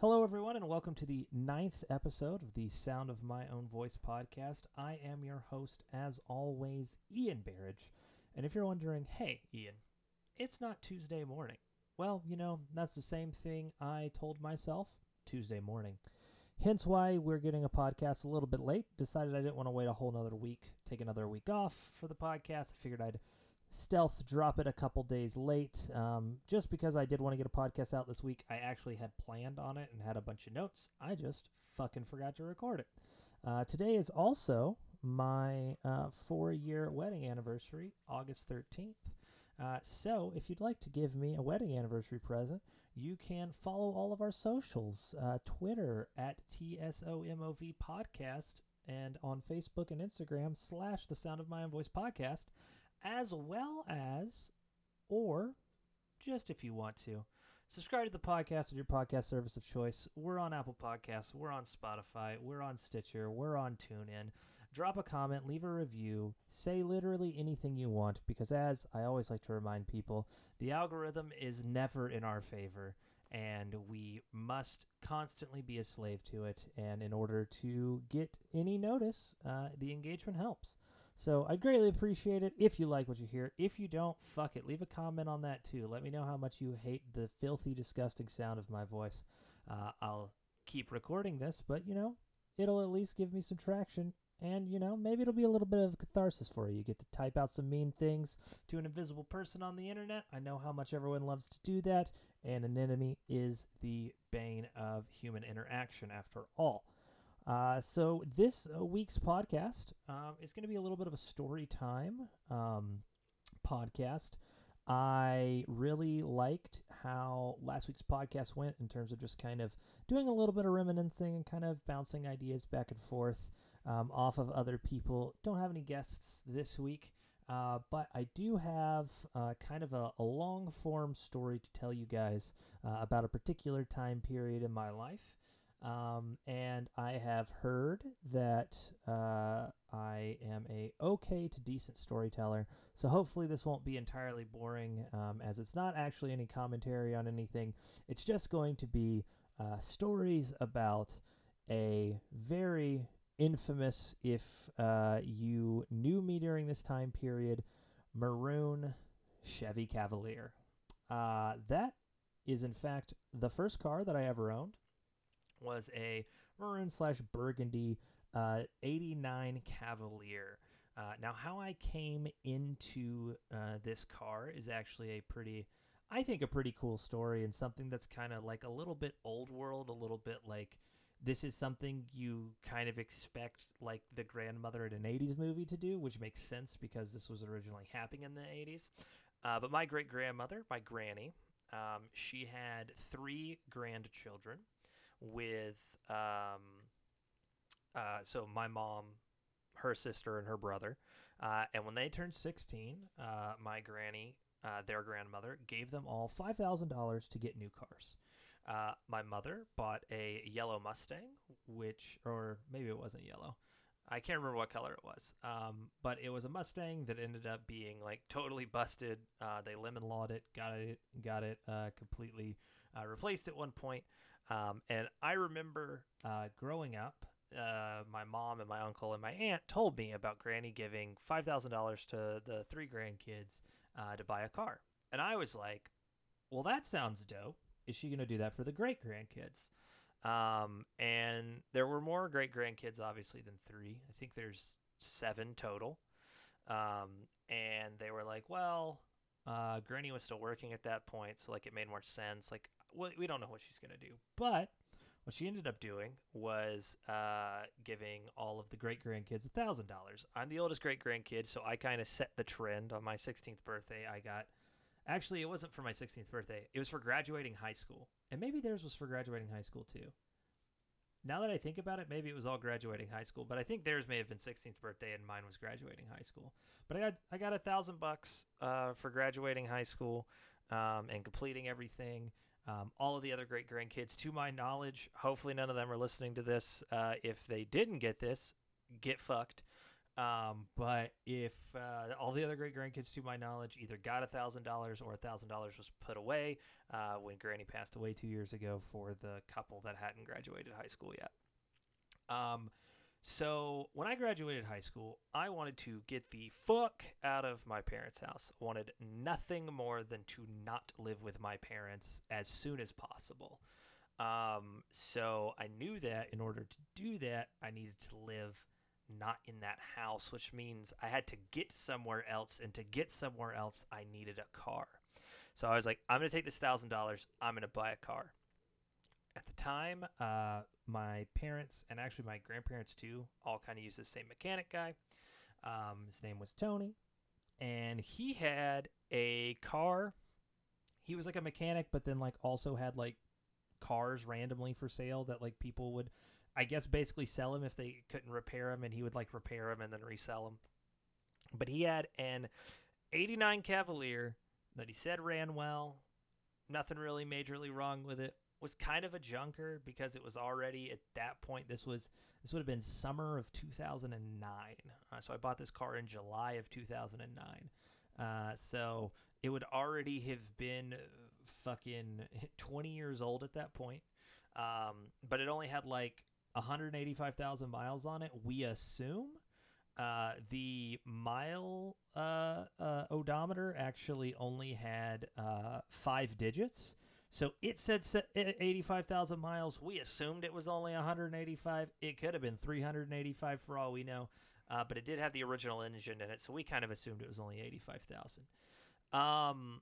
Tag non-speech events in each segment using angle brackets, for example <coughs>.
Hello, everyone, and welcome to the ninth episode of the Sound of My Own Voice podcast. I am your host, as always, Ian Barrage. And if you're wondering, hey, Ian, it's not Tuesday morning. Well, you know, that's the same thing I told myself Tuesday morning. Hence why we're getting a podcast a little bit late. Decided I didn't want to wait a whole nother week, take another week off for the podcast. I figured I'd stealth drop it a couple days late um, just because I did want to get a podcast out this week. I actually had planned on it and had a bunch of notes. I just fucking forgot to record it. Uh, today is also my uh, four year wedding anniversary, August 13th. Uh, so, if you'd like to give me a wedding anniversary present, you can follow all of our socials uh, Twitter at TSOMOV Podcast, and on Facebook and Instagram, slash the Sound of My Own Voice Podcast as well as, or just if you want to, subscribe to the podcast on your podcast service of choice. We're on Apple Podcasts, we're on Spotify, we're on Stitcher, we're on TuneIn. Drop a comment, leave a review, say literally anything you want, because as I always like to remind people, the algorithm is never in our favor. And we must constantly be a slave to it. And in order to get any notice, uh, the engagement helps. So I'd greatly appreciate it if you like what you hear. If you don't, fuck it. Leave a comment on that too. Let me know how much you hate the filthy, disgusting sound of my voice. Uh, I'll keep recording this, but you know, it'll at least give me some traction. And you know, maybe it'll be a little bit of catharsis for you. You get to type out some mean things to an invisible person on the internet. I know how much everyone loves to do that, and an enemy is the bane of human interaction after all. Uh, so this uh, week's podcast um, is going to be a little bit of a story time um, podcast. I really liked how last week's podcast went in terms of just kind of doing a little bit of reminiscing and kind of bouncing ideas back and forth um, off of other people. Don't have any guests this week, uh, but I do have uh, kind of a, a, long form story to tell you guys uh, about a particular time period in my life. Um, and I have heard that uh, I am a okay to decent storyteller. So hopefully this won't be entirely boring, um, as it's not actually any commentary on anything. It's just going to be uh, stories about a very infamous, if uh, you knew me during this time period, maroon Chevy Cavalier. Uh, that is in fact the first car that I ever owned was a maroon slash burgundy uh, 89 Cavalier. Uh, now, how I came into uh, this car is actually a pretty, I think, a pretty cool story and something that's kind of like a little bit old world, a little bit like this is something you kind of expect like the grandmother in an 80s movie to do, which makes sense because this was originally happening in the 80s. Uh, but my great grandmother, my granny, um, she had three grandchildren with um, uh, so my mom, her sister, and her brother. Uh, and when they turned 16, uh, my granny, uh, their grandmother, gave them all $5,000 to get new cars. Uh, my mother bought a yellow Mustang, which, or maybe it wasn't yellow. I can't remember what color it was, um, but it was a Mustang that ended up being like totally busted. Uh, they lemon lawed it, got it, got it uh completely replaced at one point. Um, and I remember uh, growing up, uh, my mom and my uncle and my aunt told me about Granny giving five thousand dollars to the three grandkids uh, to buy a car, and I was like, "Well, that sounds dope. Is she gonna do that for the great grandkids?" Um, and there were more great grandkids, obviously, than three. I think there's seven total. Um, and they were like, "Well, uh, Granny was still working at that point, so like it made more sense. Like we don't know what she's going to do. But what she ended up doing was uh, giving all of the great grandkids a thousand dollars. I'm the oldest great grandkid, so I kind of set the trend. On my 16th birthday, I got. Actually, it wasn't for my 16th birthday. It was for graduating high school, and maybe theirs was for graduating high school too. Now that I think about it, maybe it was all graduating high school, but I think theirs may have been 16th birthday and mine was graduating high school. But I got I got a thousand bucks uh, for graduating high school um, and completing everything. Um, all of the other great grandkids, to my knowledge, hopefully none of them are listening to this. Uh, if they didn't get this, get fucked. Um, but if uh, all the other great grandkids, to my knowledge, either got a thousand dollars or a thousand dollars was put away uh, when Granny passed away two years ago for the couple that hadn't graduated high school yet. Um, so when I graduated high school, I wanted to get the fuck out of my parents' house. I wanted nothing more than to not live with my parents as soon as possible. Um, so I knew that in order to do that, I needed to live not in that house, which means I had to get somewhere else. And to get somewhere else, I needed a car. So I was like, I'm going to take this $1,000. I'm going to buy a car. At the time, uh, my parents and actually my grandparents too all kind of used the same mechanic guy. Um, his name was Tony, and he had a car. He was like a mechanic, but then like also had like cars randomly for sale that like people would, I guess, basically sell him if they couldn't repair them, and he would like repair them and then resell them. But he had an '89 Cavalier that he said ran well. Nothing really majorly wrong with it was kind of a junker because it was already at that point this was this would have been summer of 2009 uh, so i bought this car in july of 2009 uh, so it would already have been fucking <laughs> 20 years old at that point. Um, but it only had like 185000 miles on it. We assume uh, the mile uh, uh, odometer actually only had uh, five digits so it said 85,000 miles. We assumed it was only 185. It could have been 385 for all we know, uh, but it did have the original engine in it, so we kind of assumed it was only 85,000. Um,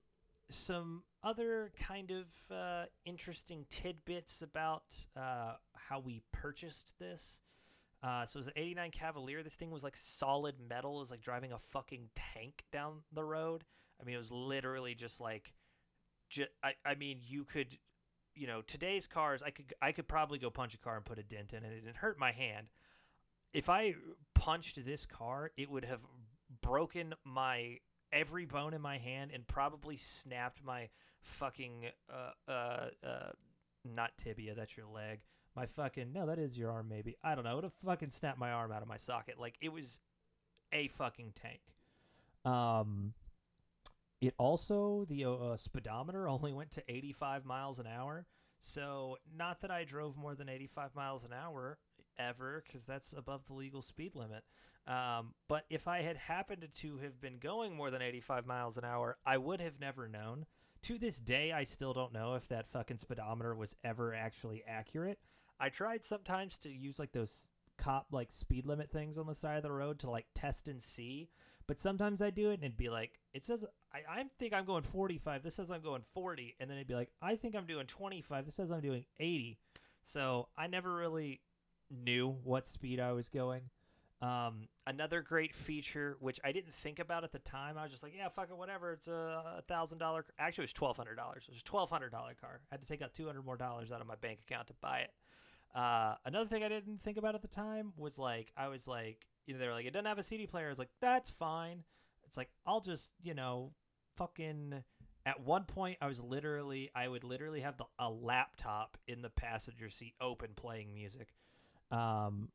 some other kind of uh, interesting tidbits about uh, how we purchased this. Uh, so it was an 89 Cavalier. This thing was like solid metal. It was like driving a fucking tank down the road. I mean, it was literally just like just, I, I mean, you could, you know, today's cars, I could, I could probably go punch a car and put a dent in it and it hurt my hand. If I punched this car, it would have broken my every bone in my hand and probably snapped my fucking uh uh uh not tibia, that's your leg. My fucking no, that is your arm maybe. I don't know. It would have fucking snapped my arm out of my socket. Like it was a fucking tank. Um it also the uh, uh speedometer <laughs> only went to 85 miles an hour. So not that I drove more than 85 miles an hour ever, because that's above the legal speed limit. Um, but if I had happened to have been going more than 85 miles an hour, I would have never known. To this day, I still don't know if that fucking speedometer was ever actually accurate. I tried sometimes to use like those cop like speed limit things on the side of the road to like test and see but sometimes I do it and it'd be like, it says, I, I think I'm going 45. This says I'm going 40. And then it'd be like, I think I'm doing 25. This says I'm doing 80. So I never really knew what speed I was going. Um, another great feature, which I didn't think about at the time, I was just like, yeah, fuck it, whatever. It's a thousand dollar. Actually, it was twelve hundred dollars. It was a twelve hundred dollar car. I had to take out two hundred more dollars out of my bank account to buy it. Uh, another thing I didn't think about at the time was like, I was like, you know, they're like, it doesn't have a CD player. I was like, that's fine. It's like, I'll just, you know, fucking. At one point, I was literally, I would literally have the, a laptop in the passenger seat open playing music. Um,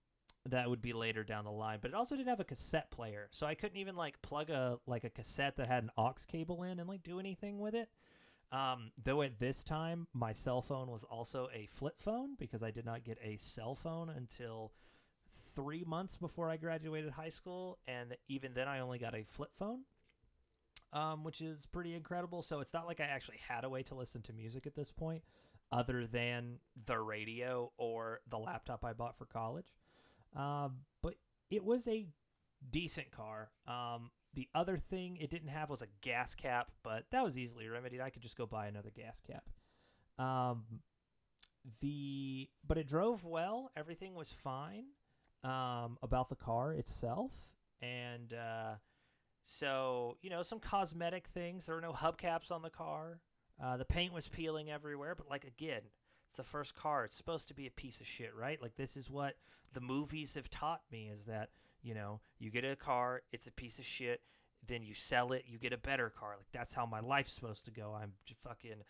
that would be later down the line, but it also didn't have a cassette player, so I couldn't even like plug a like a cassette that had an aux cable in and like do anything with it. Um, though at this time, my cell phone was also a flip phone because I did not get a cell phone until three months before I graduated high school, and even then I only got a flip phone, um, which is pretty incredible. So it's not like I actually had a way to listen to music at this point, other than the radio or the laptop I bought for college. Um, but it was a decent car. Um, the other thing it didn't have was a gas cap, but that was easily remedied. I could just go buy another gas cap. Um, the but it drove well. Everything was fine um, about the car itself, and uh, so you know some cosmetic things. There were no hubcaps on the car. Uh, the paint was peeling everywhere, but like again, it's the first car. It's supposed to be a piece of shit, right? Like this is what the movies have taught me: is that you know you get a car, it's a piece of shit. Then you sell it, you get a better car. Like that's how my life's supposed to go. I'm just fucking,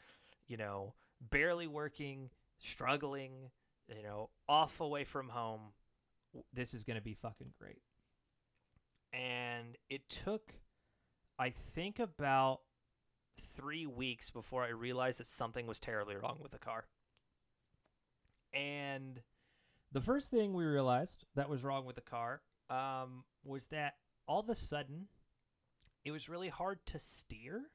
you know, barely working, struggling, you know, off away from home, this is going to be fucking great. and it took, I think, about three weeks before I realized that something was terribly wrong with the car. And the first thing we realized that was wrong with the car um, was that all of a sudden it was really hard to steer.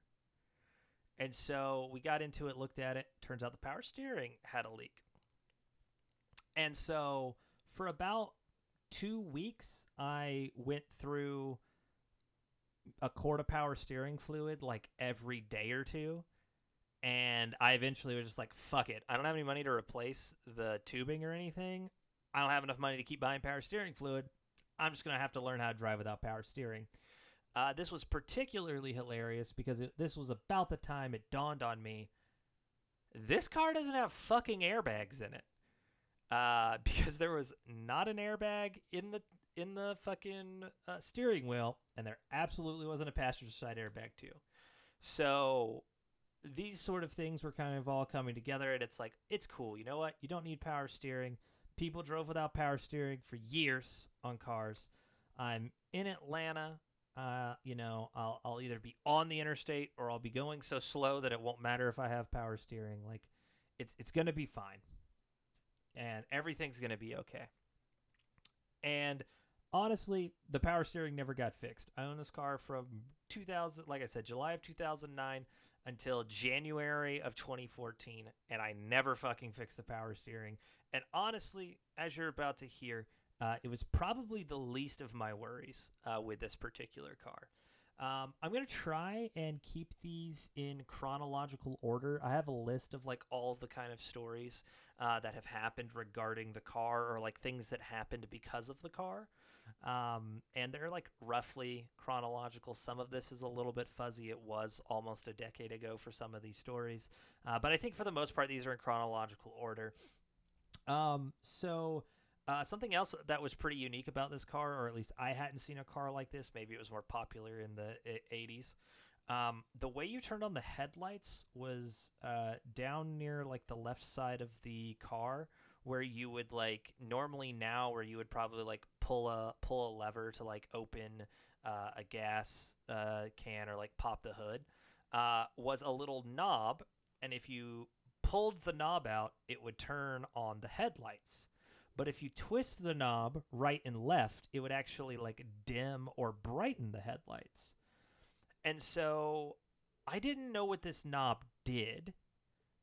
And so we got into it, looked at it. Turns out the power steering had a leak. And so for about two weeks, I went through a quart of power steering fluid like every day or two. And I eventually was just like, fuck it. I don't have any money to replace the tubing or anything. I don't have enough money to keep buying power steering fluid. I'm just going to have to learn how to drive without power steering. Uh, this was particularly hilarious because it, this was about the time it dawned on me this car doesn't have fucking airbags in it. Uh, <laughs> because there was not an airbag in the in the fucking uh, steering wheel, and there absolutely wasn't a passenger side airbag too. So these sort of things were kind of all coming together, and it's like it's cool. You know what? You don't need power steering. People drove without power steering for years on cars. I'm in Atlanta uh, you know, I'll I'll either be on the interstate or I'll be going so slow that it won't matter if I have power steering. Like, it's it's gonna be fine, and everything's gonna be okay. And honestly, the power steering never got fixed. I own this car from 2000, like I said, July of 2009 until January of 2014, and I never fucking fixed the power steering. And honestly, as you're about to hear, uh, it was probably the least of my worries uh, with this particular car. Um, I'm gonna try and keep these in chronological order. I have a list of like all the kind of stories uh, that have happened regarding the car, or like things that happened because of the car. Um, and they're like roughly chronological. Some of this is a little bit fuzzy. It was almost a decade ago for some of these stories, uh, but I think for the most part these are in chronological order. Um, so uh, something else that was pretty unique about this car, or at least I hadn't seen a car like this, maybe it was more popular in the 80s. Um, the way you turned on the headlights was uh, down near like the left side of the car, where you would like normally now, where you would probably like pull a pull a lever to like open uh, a gas uh, can or like pop the hood, uh, was a little knob, and if you pulled the knob out, it would turn on the headlights. But if you twist the knob right and left, it would actually like dim or brighten the headlights. And so I didn't know what this knob did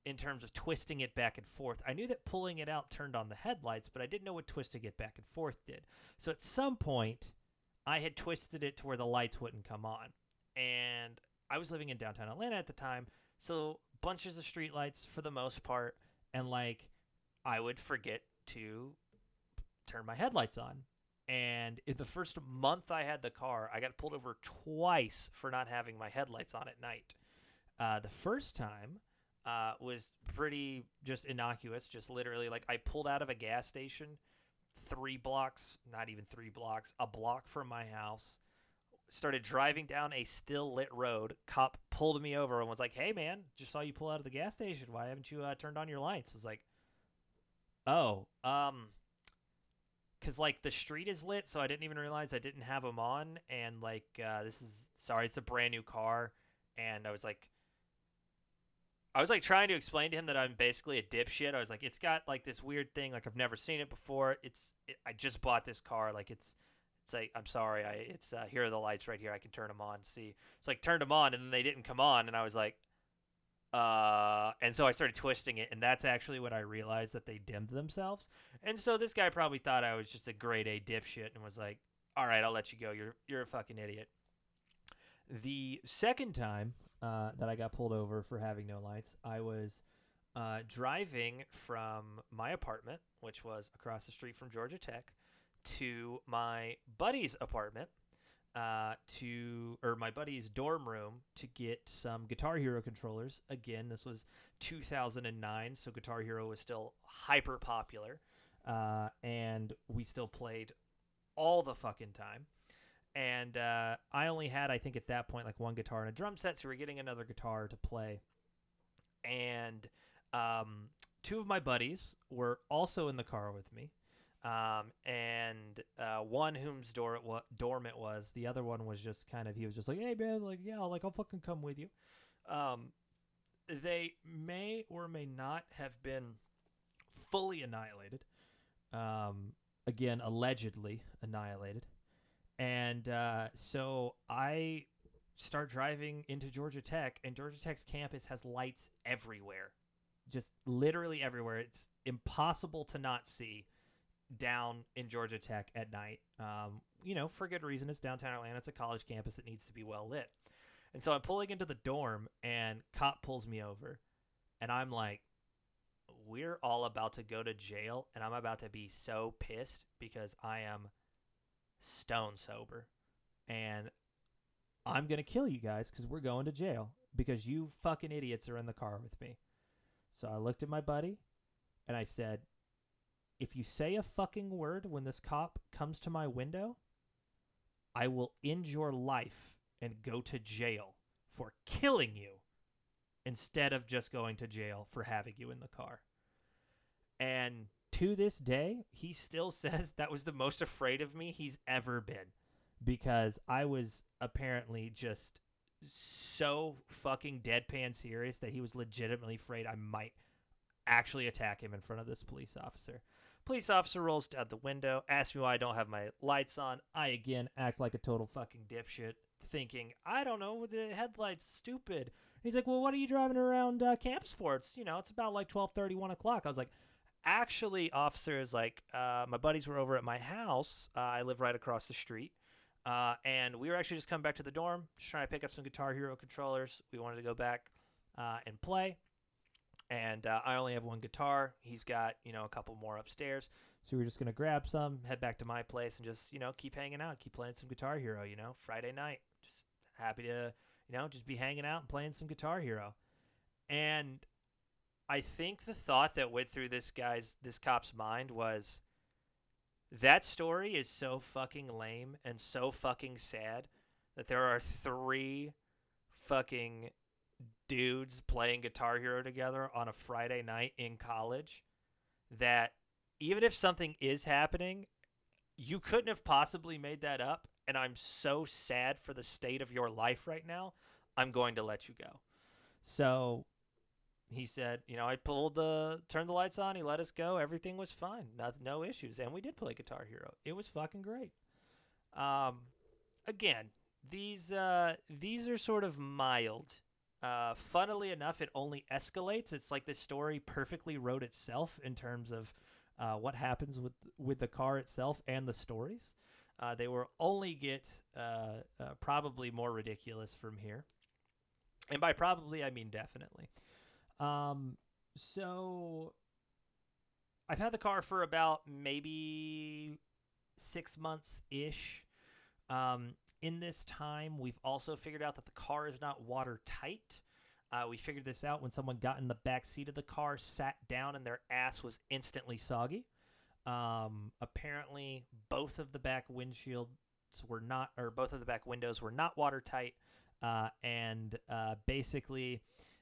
in terms of twisting it back and forth. I knew that pulling it out turned on the headlights, but I didn't know what twisting it back and forth did. So at some point, I had twisted it to where the lights wouldn't come on. And I was living in downtown Atlanta at the time, so bunches of streetlights for the most part, and like I would forget to turn my headlights on. And in the first month I had the car, I got pulled over twice for not having my headlights on at night. Uh, the first time uh, was pretty just innocuous, just literally like I pulled out of a gas station three blocks, not even three blocks, a block from my house. Started driving down a still lit road. Cop pulled me over and was like, "Hey, man, just saw you pull out of the gas station. Why haven't you uh, turned on your lights?" I was like, "Oh, um, because like the street is lit, so I didn't even realize I didn't have them on. And like uh, this is sorry, it's a brand new car, and I was like, I was like trying to explain to him that I'm basically a dipshit. I was like, it's got like this weird thing, like I've never seen it before. It's it, I just bought this car, like it's it's like I'm sorry, I it's uh, here are the lights right here. I can turn them on. See, it's like turned them on, and then they didn't come on, and I was like, uh, and so I started twisting it, and that's actually when I realized that they dimmed themselves. And so this guy probably thought I was just a grade A dipshit and was like, "All right, I'll let you go. You're you're a fucking idiot." The second time uh, that I got pulled over for having no lights, I was uh, driving from my apartment, which was across the street from Georgia Tech, to my buddy's apartment, uh, to or my buddy's dorm room to get some Guitar Hero controllers. Again, this was 2009, so Guitar Hero was still hyper popular, uh, and we still played all the fucking time. And uh, I only had, I think, at that point, like one guitar and a drum set, so we are getting another guitar to play. And um, two of my buddies were also in the car with me. Um, and uh, one whom's door it wa- dorm it was. The other one was just kind of he was just like, hey man, like yeah, like I'll fucking come with you. Um, they may or may not have been fully annihilated. Um, again, allegedly annihilated. And uh, so I start driving into Georgia Tech, and Georgia Tech's campus has lights everywhere, just literally everywhere. It's impossible to not see down in Georgia Tech at night. Um, you know, for good reason. It's downtown Atlanta. It's a college campus. It needs to be well lit. And so I'm pulling into the dorm, and cop pulls me over, and I'm like, "We're all about to go to jail, and I'm about to be so pissed because I am stone sober, and I'm gonna kill you guys because we're going to jail because you fucking idiots are in the car with me." So I looked at my buddy, and I said, "If you say a fucking word when this cop comes to my window, I will end your life." and go to jail for killing you instead of just going to jail for having you in the car. And to this day, he still <laughs> says that was the most afraid of me he's ever been because I was apparently just so fucking deadpan serious that he was legitimately afraid I might actually attack him in front of this police officer. Police officer rolls out the window, asks me why I don't have my lights on. I again act like a total fucking dipshit, thinking, I don't know, the headlights stupid. He's like, well, what are you driving around uh, campus for? It's, you know, it's about like 12 1 o'clock. I was like, actually, officer is like, uh, my buddies were over at my house. Uh, I live right across the street. Uh, and we were actually just coming back to the dorm, just trying to pick up some Guitar Hero controllers. We wanted to go back uh, and play and uh, I only have one guitar. He's got you know a couple more upstairs, so we're just gonna grab some, head back to my place, and just you know keep hanging out, keep playing some Guitar Hero. You know, Friday night, just happy to you know just be hanging out and playing some Guitar Hero, and I think the thought that went through this guy's this cop's mind was. That story is so fucking lame and so fucking sad that there are three fucking dudes playing Guitar Hero together on a Friday night in college that even if something is happening, you couldn't have possibly made that up. And I'm so sad for the state of your life right now. I'm going to let you go. So he said, you know, I pulled the, turned the lights on. He let us go. Everything was fine. No, no issues. And we did play Guitar Hero. It was fucking great. Um, again, these, uh, these are sort of mild uh, funnily enough, it only escalates. It's like this story perfectly wrote itself in terms of uh, what happens with with the car itself and the stories. Uh, they will only get uh, uh, probably more ridiculous from here, and by probably I mean definitely. Um, so I've had the car for about maybe six months ish. Um, in this time, we've also figured out that the car is not watertight. Uh, we figured this out when someone got in the back seat of the car, sat down, and their ass was instantly soggy. Um, apparently, both of the back windshields were not, or both of the back windows were not watertight. Uh, and uh, basically,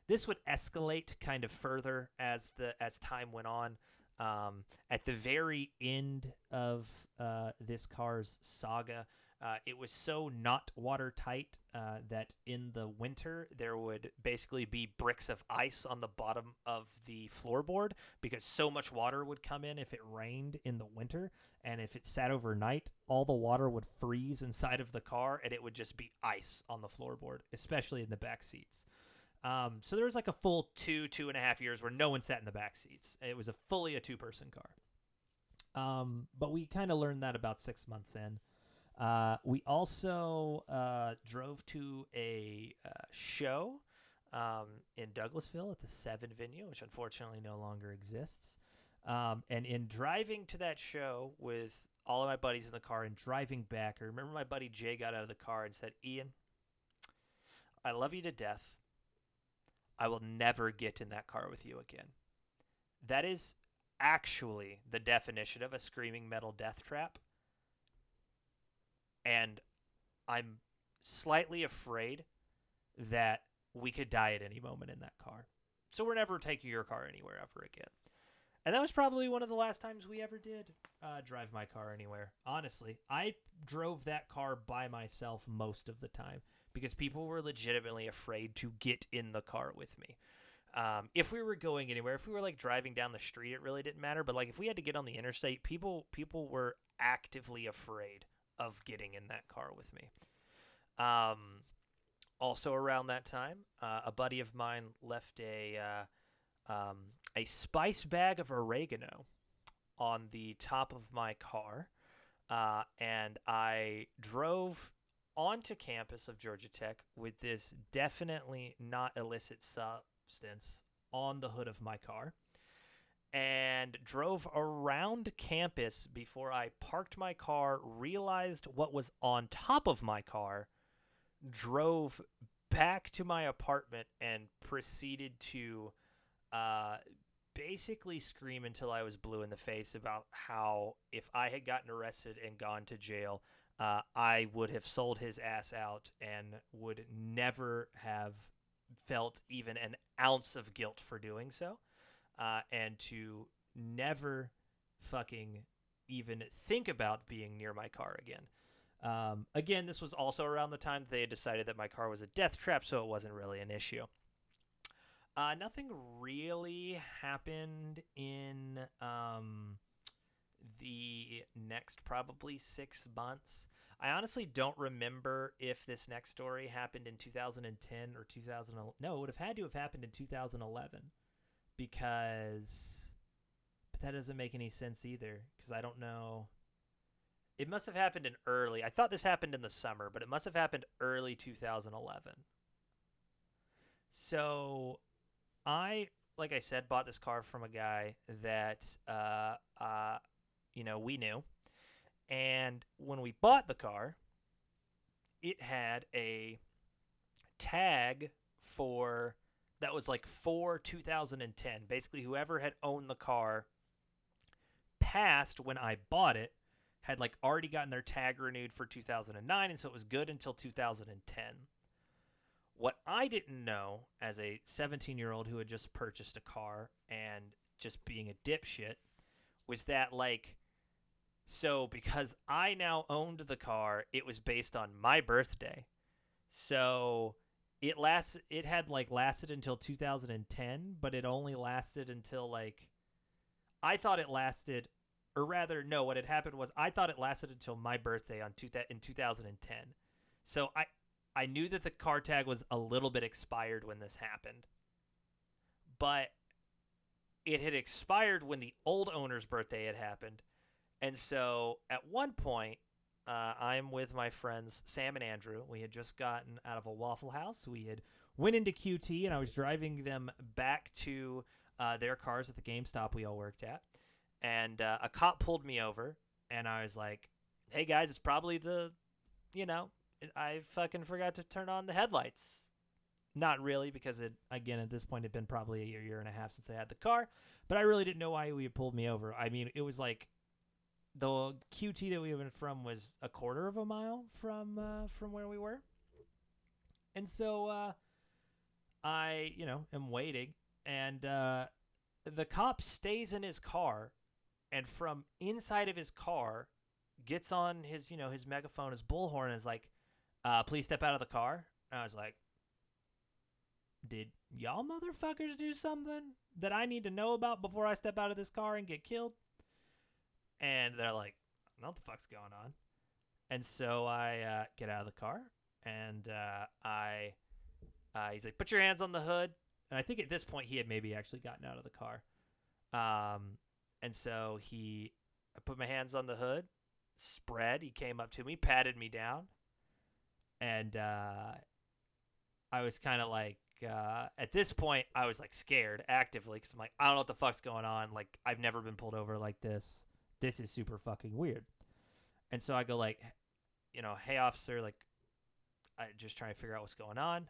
this would escalate kind of further as the as time went on. Um, at the very end of uh, this car's saga, uh, it was so not watertight uh, that in the winter there would basically be bricks of ice on the bottom of the floorboard because so much water would come in if it rained in the winter. And if it sat overnight, all the water would freeze inside of the car and it would just be ice on the floorboard, especially in the back seats. Um, so there was like a full two, two and a half years where no one sat in the back seats. It was a fully a two person car. Um, but we kind of learned that about six months in. Uh, we also uh, drove to a uh, show um, in Douglasville at the Seven venue, which unfortunately no longer exists. Um, and in driving to that show with all of my buddies in the car and driving back, I remember my buddy Jay got out of the car and said, Ian, I love you to death. I will never get in that car with you again. That is actually the definition of a screaming metal death trap and I'm slightly afraid that we could die at any moment in that car. So we're never taking your car anywhere ever again. And that was probably one of the last times we ever did uh, drive my car anywhere. Honestly, I drove that car by myself most of the time because people were legitimately afraid to get in the car with me. Um, if we were going anywhere, if we were like driving down the street, it really didn't matter. But like if we had to get on the interstate, people people were actively afraid of getting in that car with me. Um, also around that time, uh, a buddy of mine left a uh, um, a spice bag of oregano on the top of my car, uh, and I drove onto campus of Georgia Tech with this definitely not illicit substance on the hood of my car and drove around campus before I parked my car, realized what was on top of my car, drove back to my apartment, and proceeded to uh, basically scream until I was blue in the face about how if I had gotten arrested and gone to jail, uh, I would have sold his ass out and would never have felt even an ounce of guilt for doing so. Uh, and to never fucking even think about being near my car again. Um, again, this was also around the time they had decided that my car was a death trap, so it wasn't really an issue. Uh, nothing really happened in um, the next probably six months. I honestly don't remember if this next story happened in 2010 or 2000. No, it would have had to have happened in 2011 because, but that doesn't make any sense either because I don't know. It must have happened in early. I thought this happened in the summer, but it must have happened early 2011. So, I like I said bought this car from a guy that uh uh you know we knew and when we bought the car, it had a tag for that was like for 2010. Basically, whoever had owned the car past when I bought it had like already gotten their tag renewed for 2009 and so it was good until 2010. What I didn't know as a 17-year-old who had just purchased a car and just being a dipshit was that like so because I now owned the car, it was based on my birthday. So it lasts it had like lasted until 2010, but it only lasted until like I thought it lasted or rather no, what had happened was I thought it lasted until my birthday on two in 2010. So I I knew that the car tag was a little bit expired when this happened. But it had expired when the old owner's birthday had happened and so at one point, uh, I'm with my friends Sam and Andrew. We had just gotten out of a Waffle House. We had went into QT, and I was driving them back to uh, their cars at the GameStop we all worked at. And uh, a cop pulled me over, and I was like, "Hey guys, it's probably the, you know, I fucking forgot to turn on the headlights." Not really, because it again at this point had been probably a year, year and a half since I had the car. But I really didn't know why he pulled me over. I mean, it was like the QT that we went from was a quarter of a mile from uh, from where we were, and so uh, I, you know, am waiting, and uh, the cop stays in his car, and from inside of his car, gets on his, you know, his megaphone, his bullhorn, and is like, uh, "Please step out of the car." And I was like, "Did y'all motherfuckers do something that I need to know about before I step out of this car and get killed?" And they're like, what the fuck's going on. And so I uh, get out of the car and uh, I, uh, he's like, put your hands on the hood. And I think at this point he had maybe actually gotten out of the car. Um, and so he, I put my hands on the hood, spread. He came up to me, patted me down, and uh, I was kind of like, uh, at this point, I was like scared actively because I'm like, I don't know what the fuck's going on. Like, I've never been pulled over like this this is super fucking weird. And so I go like, you know, hey officer, like, I just trying to figure out what's going on.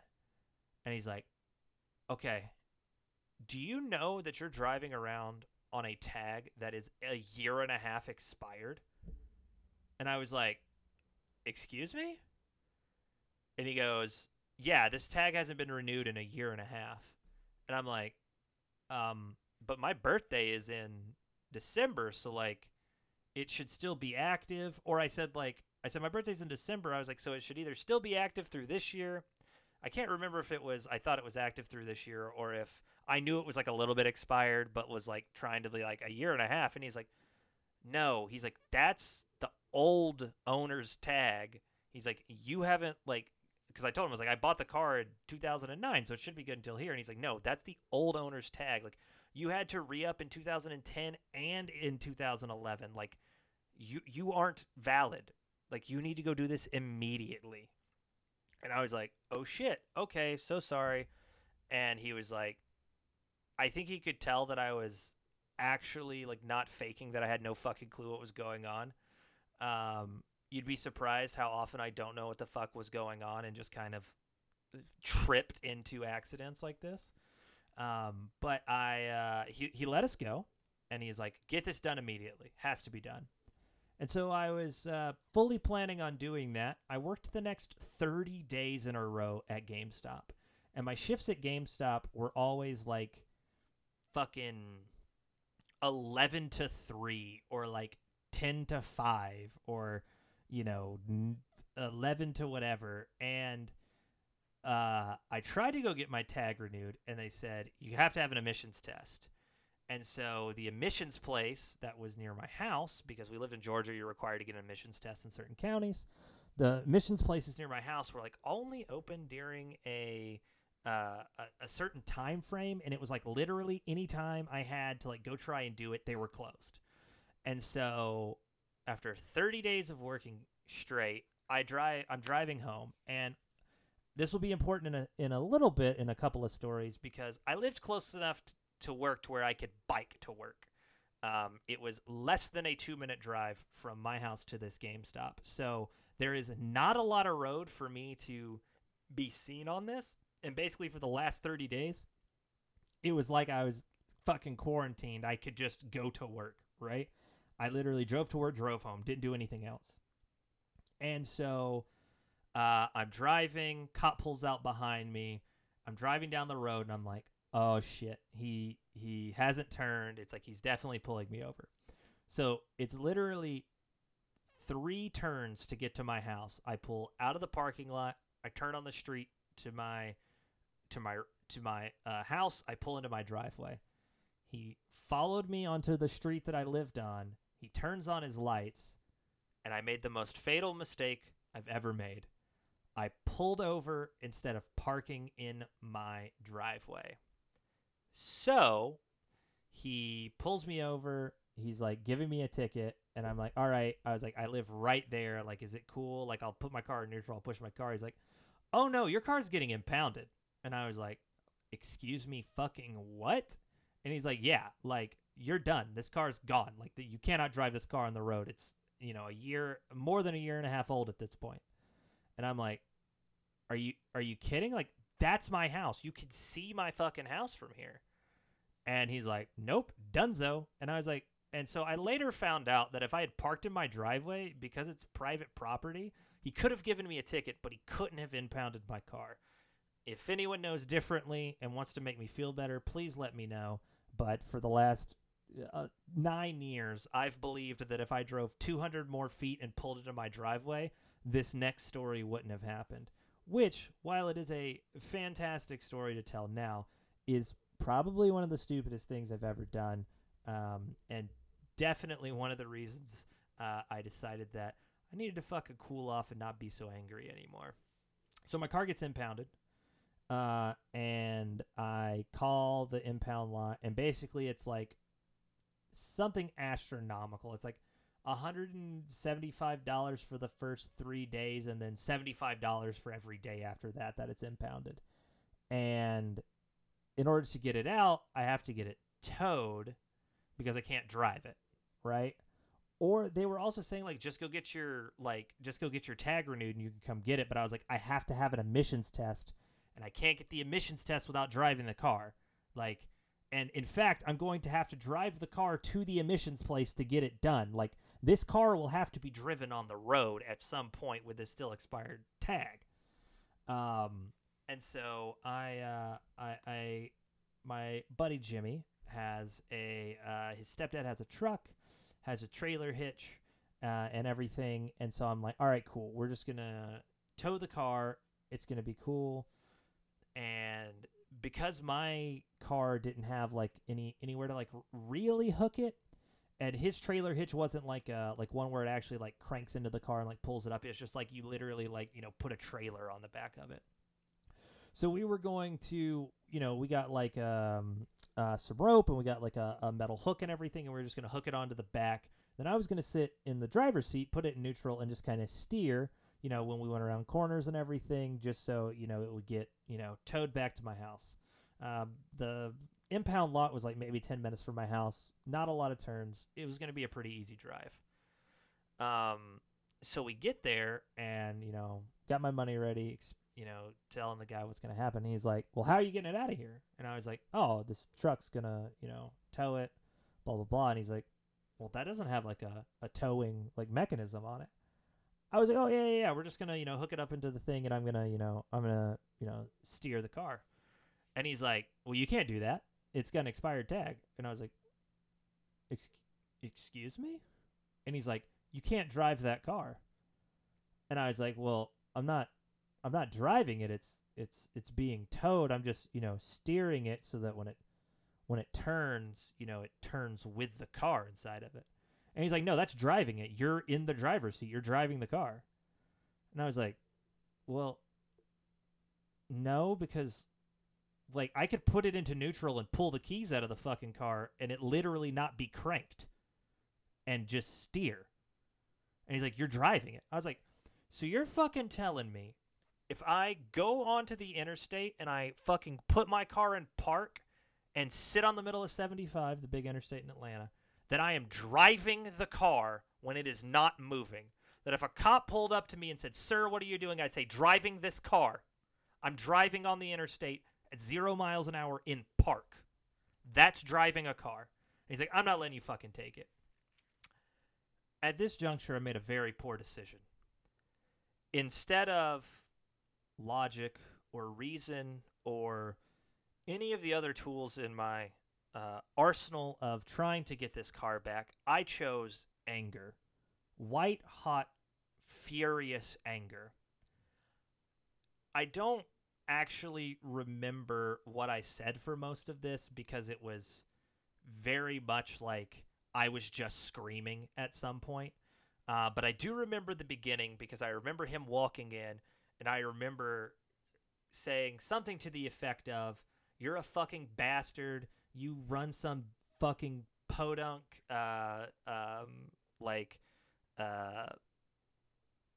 And he's like, okay, do you know that you're driving around on a tag that is a year and a half expired? And I was like, excuse me? And he goes, yeah, this tag hasn't been renewed in a year and a half. And I'm like, um, but my birthday is in December, so like it should still be active. Or I said like I said my birthday's in December. I was like, so it should either still be active through this year. I can't remember if it was I thought it was active through this year or if I knew it was like a little bit expired, but was like trying to be like a year and a half. And he's like, no, he's like, that's the old owner's tag. He's like, you haven't like, because I told him I was like, I bought the car in 2009, so it should be good until here. And he's like, no, that's the old owner's tag. Like, you had to re up in 2010 and in 2011. Like, you you aren't valid. Like, you need to go do this immediately. And I was like, oh shit, okay, so sorry. And he was like, I think he could tell that I was actually like not faking that I had no fucking clue what was going on. Um, you'd be surprised how often I don't know what the fuck was going on and just kind of tripped into accidents like this. Um, but I uh, he he let us go, and he's like, "Get this done immediately. Has to be done." And so I was uh, fully planning on doing that. I worked the next 30 days in a row at GameStop. And my shifts at GameStop were always like fucking 11 to 3 or like 10 to 5 or you know 11 to whatever and uh, I tried to go get my tag renewed and they said you have to have an emissions test. And so the emissions place that was near my house because we lived in Georgia you're required to get an emissions test in certain counties. The emissions places near my house were like only open during a uh, a, a, certain time frame and it was like literally any time i had to like go try and do it they were closed and so after 30 days of working straight i drive i'm driving home and this will be important in a, in a little bit in a couple of stories because i lived close enough t- to work to where i could bike to work um, it was less than a two minute drive from my house to this GameStop. So there is not a lot of road for me to be seen on this and basically for the last 30 days, it was like I was fucking quarantined. I could just go to work, right? I literally drove to work, drove home, didn't do anything else. And so uh, I'm driving, cop pulls out behind me. I'm driving down the road and I'm like, oh shit, he he hasn't turned. It's like he's definitely pulling me over. So it's literally three turns to get to my house. I pull out of the parking lot, I turn on the street to my to my to my uh, house. I pull into my driveway. He followed me onto the street that I lived on. He turns on his lights, and I made the most fatal mistake I've ever made. I pulled over instead of parking in my driveway. So he pulls me over. He's like giving me a ticket, and I'm like, all right. I was like, I live right there. Like, is it cool? Like, I'll put my car in neutral. I'll push my car. He's like, oh no, your car's getting impounded. And I was like, excuse me, fucking what? And he's like, yeah, like you're done. This car's gone. Like you cannot drive this car on the road. It's you know a year, more than a year and a half old at this point. And I'm like, are you are you kidding? Like that's my house. You can see my fucking house from here. And he's like, nope, dunzo. And I was like, and so I later found out that if I had parked in my driveway because it's private property, he could have given me a ticket, but he couldn't have impounded my car. If anyone knows differently and wants to make me feel better, please let me know. But for the last uh, nine years, I've believed that if I drove 200 more feet and pulled into my driveway, this next story wouldn't have happened. Which, while it is a fantastic story to tell now, is probably one of the stupidest things I've ever done. Um, and definitely one of the reasons uh, I decided that I needed to fucking cool off and not be so angry anymore. So my car gets impounded. Uh, and I call the impound lot, and basically it's like something astronomical. It's like $175 for the first three days, and then $75 for every day after that that it's impounded. And in order to get it out, I have to get it towed because I can't drive it, right? Or they were also saying like just go get your like just go get your tag renewed and you can come get it. But I was like, I have to have an emissions test and I can't get the emissions test without driving the car. Like, and in fact, I'm going to have to drive the car to the emissions place to get it done. Like, this car will have to be driven on the road at some point with this still expired tag. Um, and so I, uh, I, I, my buddy Jimmy has a uh, his stepdad has a truck, has a trailer hitch, uh, and everything. And so I'm like, all right, cool. We're just gonna tow the car. It's gonna be cool. And because my car didn't have like any anywhere to like really hook it, and his trailer hitch wasn't like uh like one where it actually like cranks into the car and like pulls it up. It's just like you literally like you know put a trailer on the back of it. So we were going to you know we got like um uh, some rope and we got like a, a metal hook and everything, and we are just gonna hook it onto the back. Then I was gonna sit in the driver's seat, put it in neutral, and just kind of steer. You know, when we went around corners and everything, just so you know it would get you know towed back to my house. Um, the impound lot was like maybe 10 minutes from my house. Not a lot of turns. It was going to be a pretty easy drive. Um, so we get there and, you know, got my money ready, you know, telling the guy what's going to happen. He's like, well, how are you getting it out of here? And I was like, oh, this truck's going to, you know, tow it, blah, blah, blah. And he's like, well, that doesn't have like a, a towing like mechanism on it. I was like, oh, yeah, yeah, yeah. We're just going to, you know, hook it up into the thing and I'm going to, you know, I'm going to, you know, steer the car. And he's like, well, you can't do that it's got an expired tag. And I was like, Ex- excuse me? And he's like, you can't drive that car. And I was like, well, I'm not, I'm not driving it. It's, it's, it's being towed. I'm just, you know, steering it so that when it, when it turns, you know, it turns with the car inside of it. And he's like, no, that's driving it. You're in the driver's seat. You're driving the car. And I was like, well, no, because like I could put it into neutral and pull the keys out of the fucking car and it literally not be cranked and just steer. And he's like, You're driving it. I was like, So you're fucking telling me if I go onto the interstate and I fucking put my car in park and sit on the middle of 75, the big interstate in Atlanta, that I am driving the car when it is not moving. That if a cop pulled up to me and said, Sir, what are you doing? I'd say, Driving this car. I'm driving on the interstate at zero miles an hour in park. That's driving a car. And he's like, I'm not letting you fucking take it. At this juncture, I made a very poor decision. Instead of logic or reason or any of the other tools in my uh, arsenal of trying to get this car back, I chose anger. White hot, furious anger. I don't actually remember what I said for most of this because it was very much like I was just screaming at some point. Uh, but I do remember the beginning because I remember him walking in and I remember saying something to the effect of, You're a fucking bastard. You run some fucking podunk, uh, um, like, uh,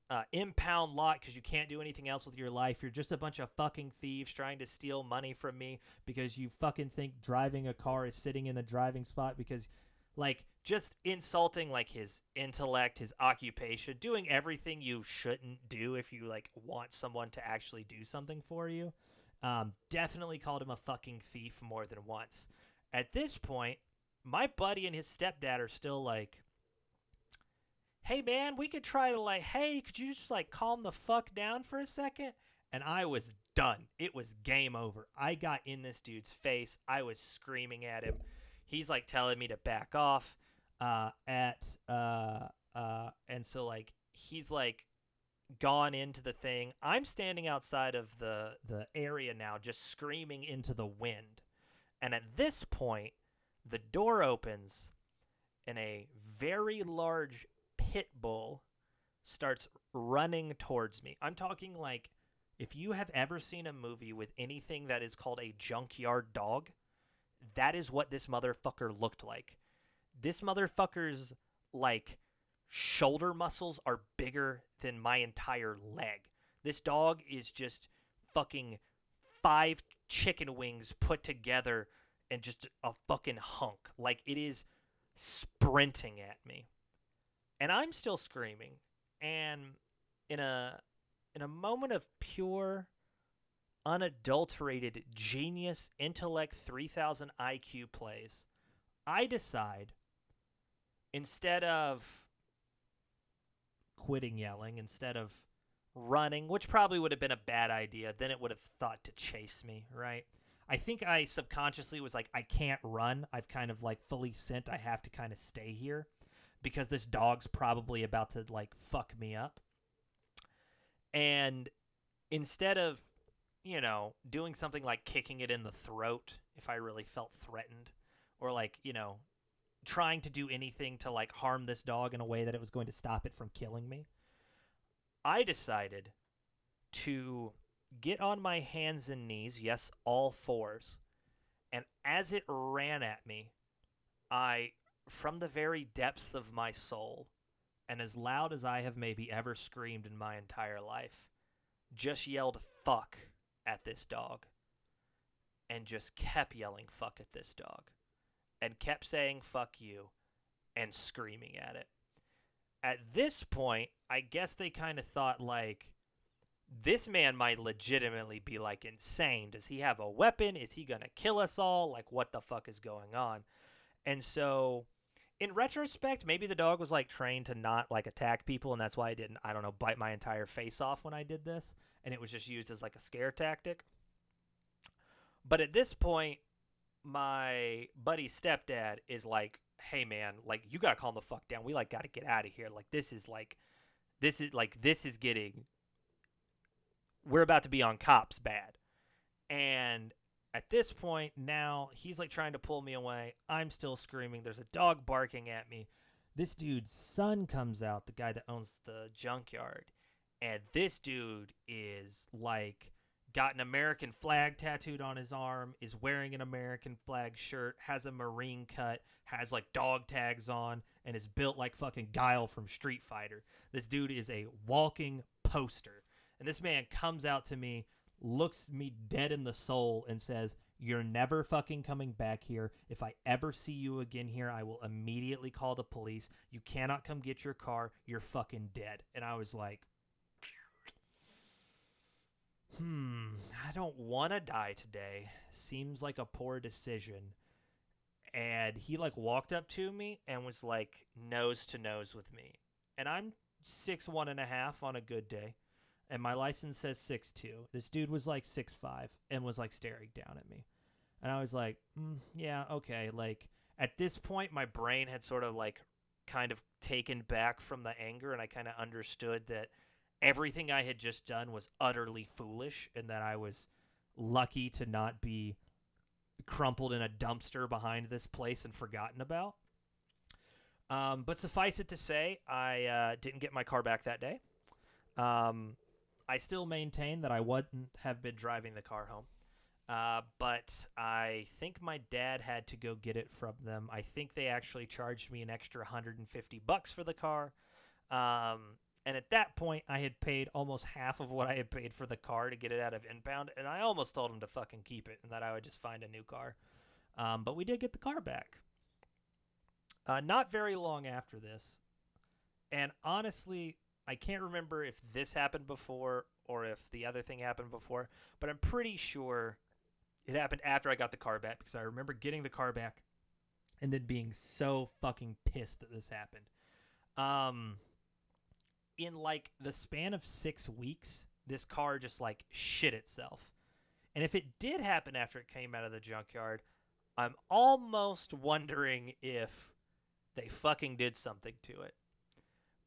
uh, impound lot because you can't do anything else with your life. You're just a bunch of fucking thieves trying to steal money from me because you fucking think driving a car is sitting in the driving spot because, like, just insulting like his intellect, his occupation, doing everything you shouldn't do if you like want someone to actually do something for you. Um, definitely called him a fucking thief more than once. At this point, my buddy and his stepdad are still like hey man, we could try to like, hey, could you just like calm the fuck down for a second? And I was done. It was game over. I got in this dude's face. I was screaming at him. He's like telling me to back off. Uh, at uh, uh, and so like he's like gone into the thing. I'm standing outside of the the area now, just screaming into the wind. And at this point, the door opens, and a very large pit bull starts running towards me. I'm talking like if you have ever seen a movie with anything that is called a junkyard dog, that is what this motherfucker looked like. This motherfucker's like shoulder muscles are bigger than my entire leg. This dog is just fucking five chicken wings put together and just a fucking hunk. Like it is sprinting at me and I'm still screaming. And in a in a moment of pure unadulterated genius intellect 3000 IQ plays, I decide instead of quitting yelling, instead of running, which probably would have been a bad idea, then it would have thought to chase me, right? I think I subconsciously was like, I can't run. I've kind of like fully sent. I have to kind of stay here because this dog's probably about to like fuck me up. And instead of, you know, doing something like kicking it in the throat if I really felt threatened or like, you know, trying to do anything to like harm this dog in a way that it was going to stop it from killing me, I decided to get on my hands and knees, yes, all fours. And as it ran at me, I, from the very depths of my soul, and as loud as I have maybe ever screamed in my entire life, just yelled fuck at this dog. And just kept yelling fuck at this dog. And kept saying fuck you and screaming at it. At this point, I guess they kind of thought like, this man might legitimately be like insane. Does he have a weapon? Is he going to kill us all? Like, what the fuck is going on? And so, in retrospect, maybe the dog was like trained to not like attack people, and that's why I didn't, I don't know, bite my entire face off when I did this. And it was just used as like a scare tactic. But at this point, my buddy's stepdad is like, hey man, like, you got to calm the fuck down. We like got to get out of here. Like, this is like, this is like, this is getting we're about to be on cops bad. And at this point, now he's like trying to pull me away. I'm still screaming. There's a dog barking at me. This dude's son comes out, the guy that owns the junkyard. And this dude is like got an American flag tattooed on his arm, is wearing an American flag shirt, has a Marine cut, has like dog tags on, and is built like fucking Guile from Street Fighter. This dude is a walking poster. And this man comes out to me, looks me dead in the soul, and says, You're never fucking coming back here. If I ever see you again here, I will immediately call the police. You cannot come get your car. You're fucking dead. And I was like, Hmm, I don't want to die today. Seems like a poor decision. And he like walked up to me and was like nose to nose with me. And I'm six one and a half on a good day and my license says six two. This dude was like six five and was like staring down at me, and I was like, mm, yeah, okay. Like at this point, my brain had sort of like kind of taken back from the anger, and I kind of understood that everything I had just done was utterly foolish, and that I was lucky to not be crumpled in a dumpster behind this place and forgotten about. Um, but suffice it to say, I uh, didn't get my car back that day. Um, I still maintain that I wouldn't have been driving the car home. Uh, but I think my dad had to go get it from them. I think they actually charged me an extra 150 bucks for the car. Um, and at that point, I had paid almost half of what I had paid for the car to get it out of impound. And I almost told him to fucking keep it and that I would just find a new car. Um, but we did get the car back. Uh, not very long after this. And honestly, I can't remember if this happened before or if the other thing happened before, but I'm pretty sure it happened after I got the car back because I remember getting the car back and then being so fucking pissed that this happened. Um, in like the span of six weeks, this car just like shit itself. And if it did happen after it came out of the junkyard, I'm almost wondering if they fucking did something to it.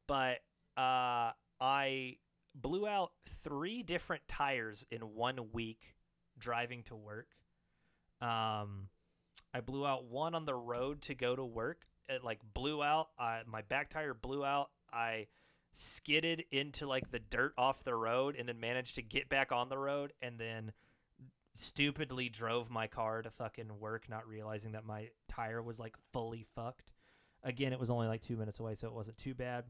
But uh, I blew out three different tires in one week driving to work. Um, I blew out one on the road to go to work. It like blew out. Uh, my back tire blew out. I skidded into like the dirt off the road and then managed to get back on the road and then stupidly drove my car to fucking work not realizing that my tire was like fully fucked. Again, it was only like 2 minutes away so it wasn't too bad.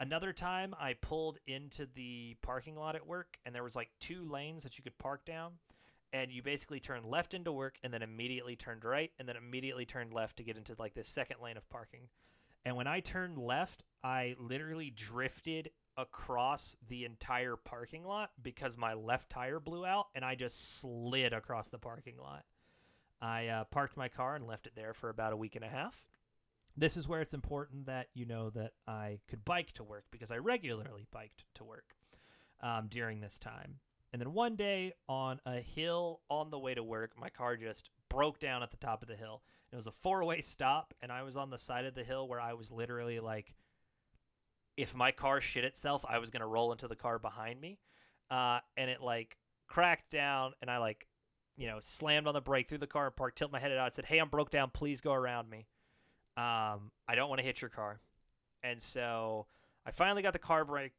Another time I pulled into the parking lot at work and there was like two lanes that you could park down and you basically turned left into work and then immediately turned right and then immediately turned left to get into like this second lane of parking. And when I turned left, I literally drifted across the entire parking lot because my left tire blew out and I just slid across the parking lot. I uh, parked my car and left it there for about a week and a half. This is where it's important that you know that I could bike to work because I regularly biked to work um, during this time. and then one day on a hill on the way to work, my car just broke down at the top of the hill. It was a four way stop, and I was on the side of the hill where I was literally like, if my car shit itself, I was gonna roll into the car behind me, uh, and it like cracked down, and I like, you know, slammed on the brake through the car and parked, tilted my head out, said, "Hey, I'm broke down. Please go around me. Um, I don't want to hit your car." And so I finally got the car brake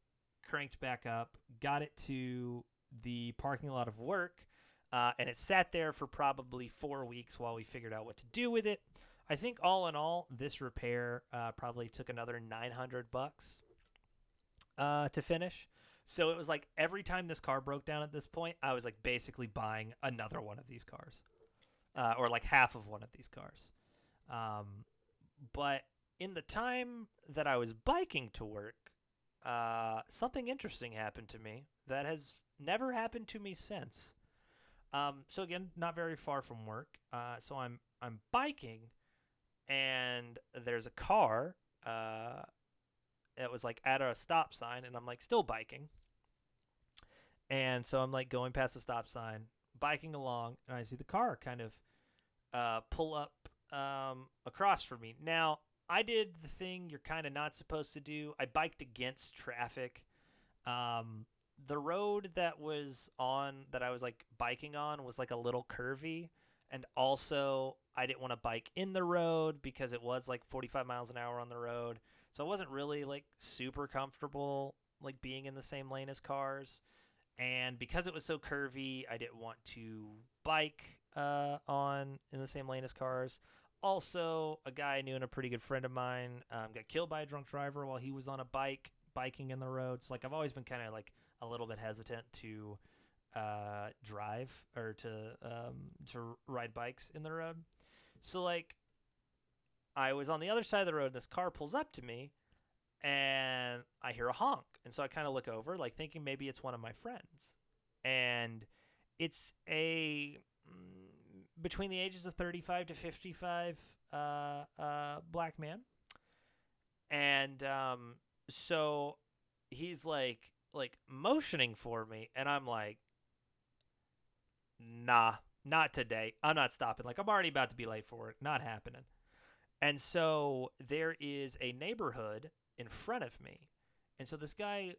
cranked back up, got it to the parking lot of work, uh, and it sat there for probably four weeks while we figured out what to do with it. I think all in all, this repair uh, probably took another 900 bucks uh, to finish. So it was like every time this car broke down at this point, I was like basically buying another one of these cars, uh, or like half of one of these cars. Um, but in the time that I was biking to work, uh, something interesting happened to me that has never happened to me since. Um, so again, not very far from work. Uh, so I'm I'm biking, and there's a car. Uh, it was like at a stop sign, and I'm like still biking. And so I'm like going past the stop sign, biking along, and I see the car kind of uh, pull up um, across from me. Now I did the thing you're kind of not supposed to do. I biked against traffic. Um, the road that was on that I was like biking on was like a little curvy and also I didn't want to bike in the road because it was like 45 miles an hour on the road. So I wasn't really like super comfortable like being in the same lane as cars. And because it was so curvy, I didn't want to bike uh, on in the same lane as cars. Also, a guy I knew and a pretty good friend of mine um, got killed by a drunk driver while he was on a bike biking in the roads. So, like I've always been kind of like a little bit hesitant to uh, drive or to um, to ride bikes in the road. So like, I was on the other side of the road. And this car pulls up to me, and I hear a honk, and so I kind of look over, like thinking maybe it's one of my friends, and it's a mm, between the ages of 35 to 55 uh, uh, black man and um, so he's like like motioning for me and I'm like nah, not today. I'm not stopping. Like I'm already about to be late for work. Not happening. And so there is a neighborhood in front of me. And so this guy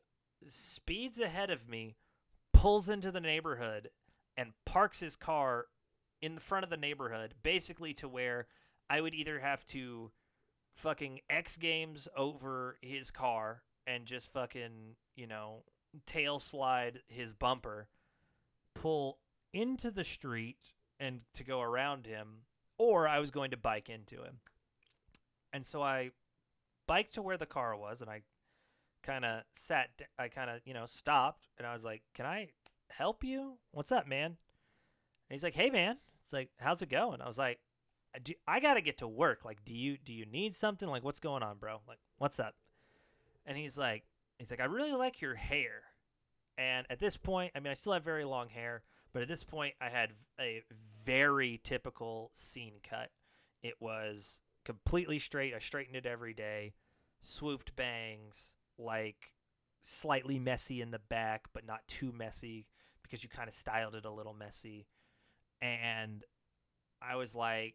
speeds ahead of me, pulls into the neighborhood and parks his car in the front of the neighborhood basically to where I would either have to fucking X Games over his car and just fucking, you know, tail slide his bumper, pull into the street and to go around him, or I was going to bike into him. And so I biked to where the car was and I kind of sat, I kind of, you know, stopped and I was like, Can I help you? What's up, man? And he's like, Hey, man. It's like, How's it going? I was like, do, I gotta get to work. Like, do you do you need something? Like, what's going on, bro? Like, what's up? And he's like, he's like, I really like your hair. And at this point, I mean, I still have very long hair, but at this point, I had a very typical scene cut. It was completely straight. I straightened it every day, swooped bangs, like slightly messy in the back, but not too messy because you kind of styled it a little messy. And I was like,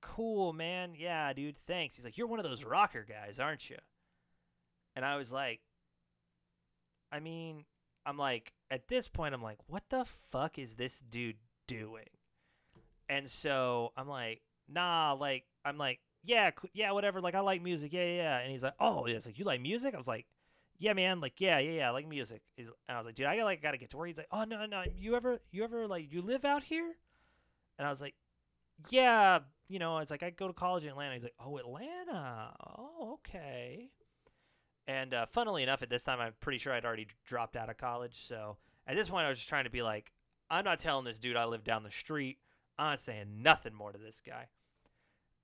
cool, man. Yeah, dude, thanks. He's like, you're one of those rocker guys, aren't you? And I was like, I mean, I'm like, at this point, I'm like, what the fuck is this dude doing? And so I'm like, nah, like, I'm like, yeah, yeah, whatever. Like, I like music. Yeah, yeah. And he's like, oh, yeah. It's like, you like music? I was like, yeah, man. Like, yeah, yeah, yeah. Like music. And I was like, dude, I gotta, like, gotta get to work. He's like, oh, no, no. You ever, you ever, like, you live out here? And I was like, yeah, you know, it's like I go to college in Atlanta. He's like, oh, Atlanta. Oh, okay. And uh, funnily enough, at this time, I'm pretty sure I'd already dropped out of college. So at this point, I was just trying to be like, I'm not telling this dude I live down the street. I'm not saying nothing more to this guy.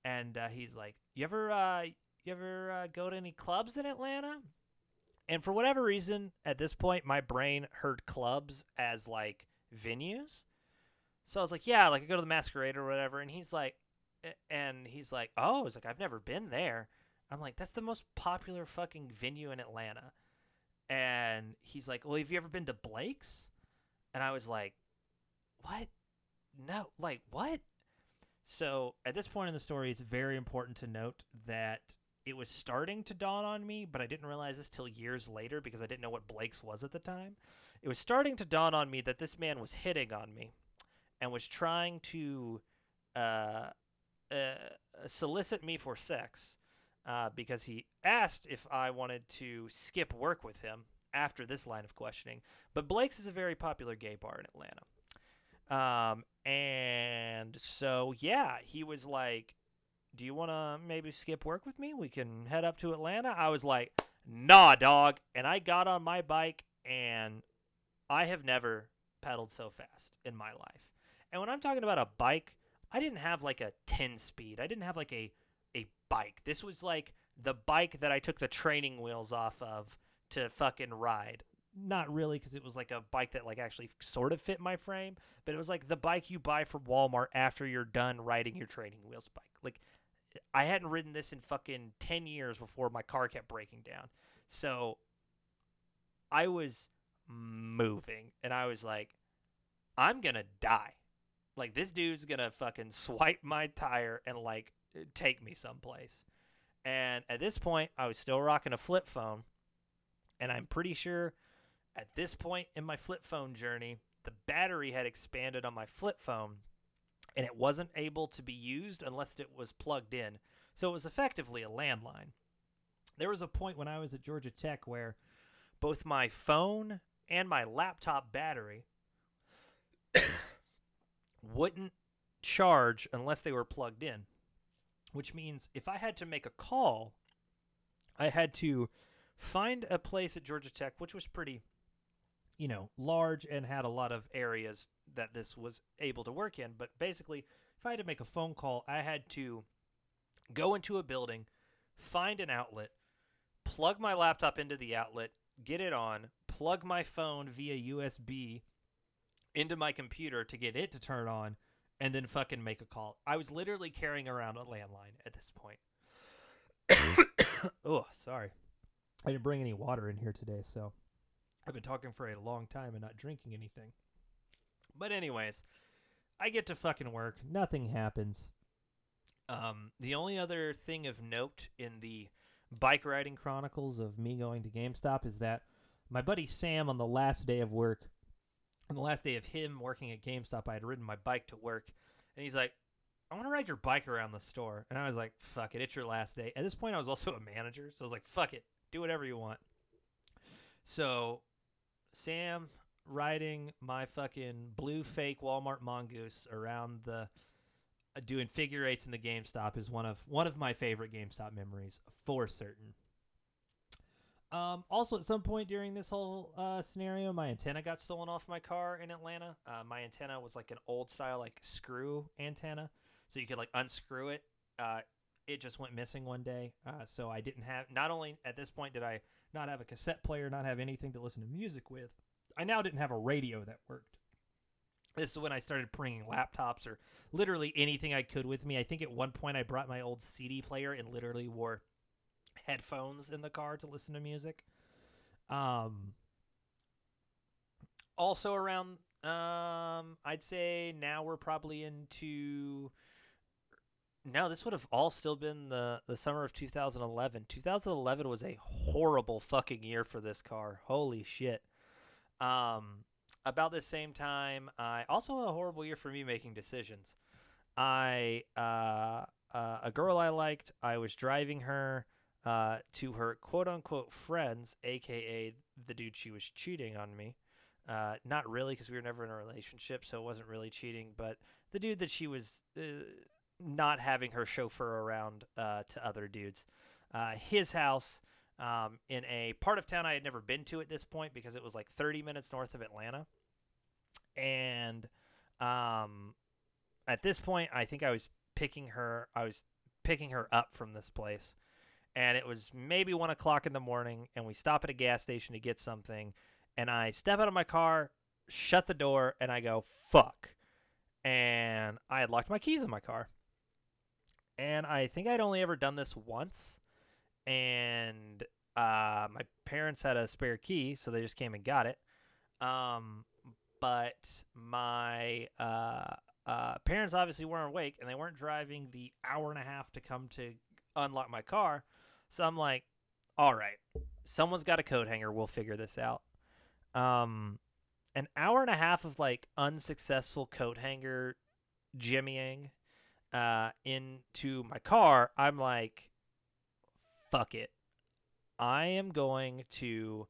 And uh, he's like, you ever, uh, you ever uh, go to any clubs in Atlanta? And for whatever reason, at this point, my brain heard clubs as like venues. So I was like, yeah, like I go to the Masquerade or whatever. And he's like, and he's like, oh, it's like I've never been there. I'm like, that's the most popular fucking venue in Atlanta. And he's like, well, have you ever been to Blake's? And I was like, what? No, like, what? So at this point in the story, it's very important to note that it was starting to dawn on me, but I didn't realize this till years later because I didn't know what Blake's was at the time. It was starting to dawn on me that this man was hitting on me and was trying to uh, uh, solicit me for sex uh, because he asked if I wanted to skip work with him after this line of questioning. But Blake's is a very popular gay bar in Atlanta. Um, and so, yeah, he was like, Do you want to maybe skip work with me? We can head up to Atlanta. I was like, Nah, dog. And I got on my bike, and I have never pedaled so fast in my life. And when I'm talking about a bike, I didn't have like a 10 speed. I didn't have like a a bike. This was like the bike that I took the training wheels off of to fucking ride. Not really cuz it was like a bike that like actually sort of fit my frame, but it was like the bike you buy from Walmart after you're done riding your training wheels bike. Like I hadn't ridden this in fucking 10 years before my car kept breaking down. So I was moving and I was like I'm going to die. Like this dude's gonna fucking <laughs> swipe my tire and like take me someplace. And at this point, I was still rocking a flip phone, and I'm pretty sure at this point in my flip phone journey, the battery had expanded on my flip phone, and it wasn't able to be used unless it was plugged in. So it was effectively a landline. There was a point when I was at Georgia Tech where both my phone and my laptop battery <coughs> wouldn't charge unless they were plugged in, which means if I had to make a call, I had to find a place at Georgia Tech, which was pretty, you know, large and had a lot of areas that this was able to work in. But basically, if I had to make a phone call, I had to go into a building, find an outlet, plug my laptop into the outlet, get it on, plug my phone via USB into my computer to get it to turn on and then fucking make a call. I was literally carrying around a landline at this point. <coughs> <coughs> oh, sorry. I didn't bring any water in here today, so I've been talking for a long time and not drinking anything. But anyways, I get to fucking work. Nothing happens. Um, the only other thing of note in the bike riding chronicles of me going to GameStop is that my buddy Sam on the last day of work on the last day of him working at GameStop, I had ridden my bike to work, and he's like, "I want to ride your bike around the store," and I was like, "Fuck it, it's your last day." At this point, I was also a manager, so I was like, "Fuck it, do whatever you want." So, Sam riding my fucking blue fake Walmart mongoose around the uh, doing figure eights in the GameStop is one of one of my favorite GameStop memories for certain. Um, also, at some point during this whole uh, scenario, my antenna got stolen off my car in Atlanta. Uh, my antenna was like an old style, like screw antenna, so you could like unscrew it. Uh, it just went missing one day, uh, so I didn't have. Not only at this point did I not have a cassette player, not have anything to listen to music with, I now didn't have a radio that worked. This is when I started bringing laptops or literally anything I could with me. I think at one point I brought my old CD player and literally wore headphones in the car to listen to music. Um, also around, um, I'd say now we're probably into. No, this would have all still been the the summer of 2011. 2011 was a horrible fucking year for this car. Holy shit. Um, about the same time, I also a horrible year for me making decisions. I uh, uh, a girl I liked, I was driving her uh, to her quote unquote friends, aka the dude she was cheating on me. Uh, not really, because we were never in a relationship, so it wasn't really cheating. But the dude that she was uh, not having her chauffeur around uh, to other dudes. Uh, his house um, in a part of town I had never been to at this point because it was like 30 minutes north of Atlanta. And um, at this point, I think I was picking her. I was picking her up from this place and it was maybe one o'clock in the morning, and we stop at a gas station to get something, and I step out of my car, shut the door, and I go fuck, and I had locked my keys in my car, and I think I'd only ever done this once, and uh, my parents had a spare key, so they just came and got it. Um, but my uh, uh, parents obviously weren't awake and they weren't driving the hour and a half to come to unlock my car. So I'm like, all right, someone's got a coat hanger. We'll figure this out. Um, an hour and a half of like unsuccessful coat hanger jimmying uh, into my car. I'm like, fuck it. I am going to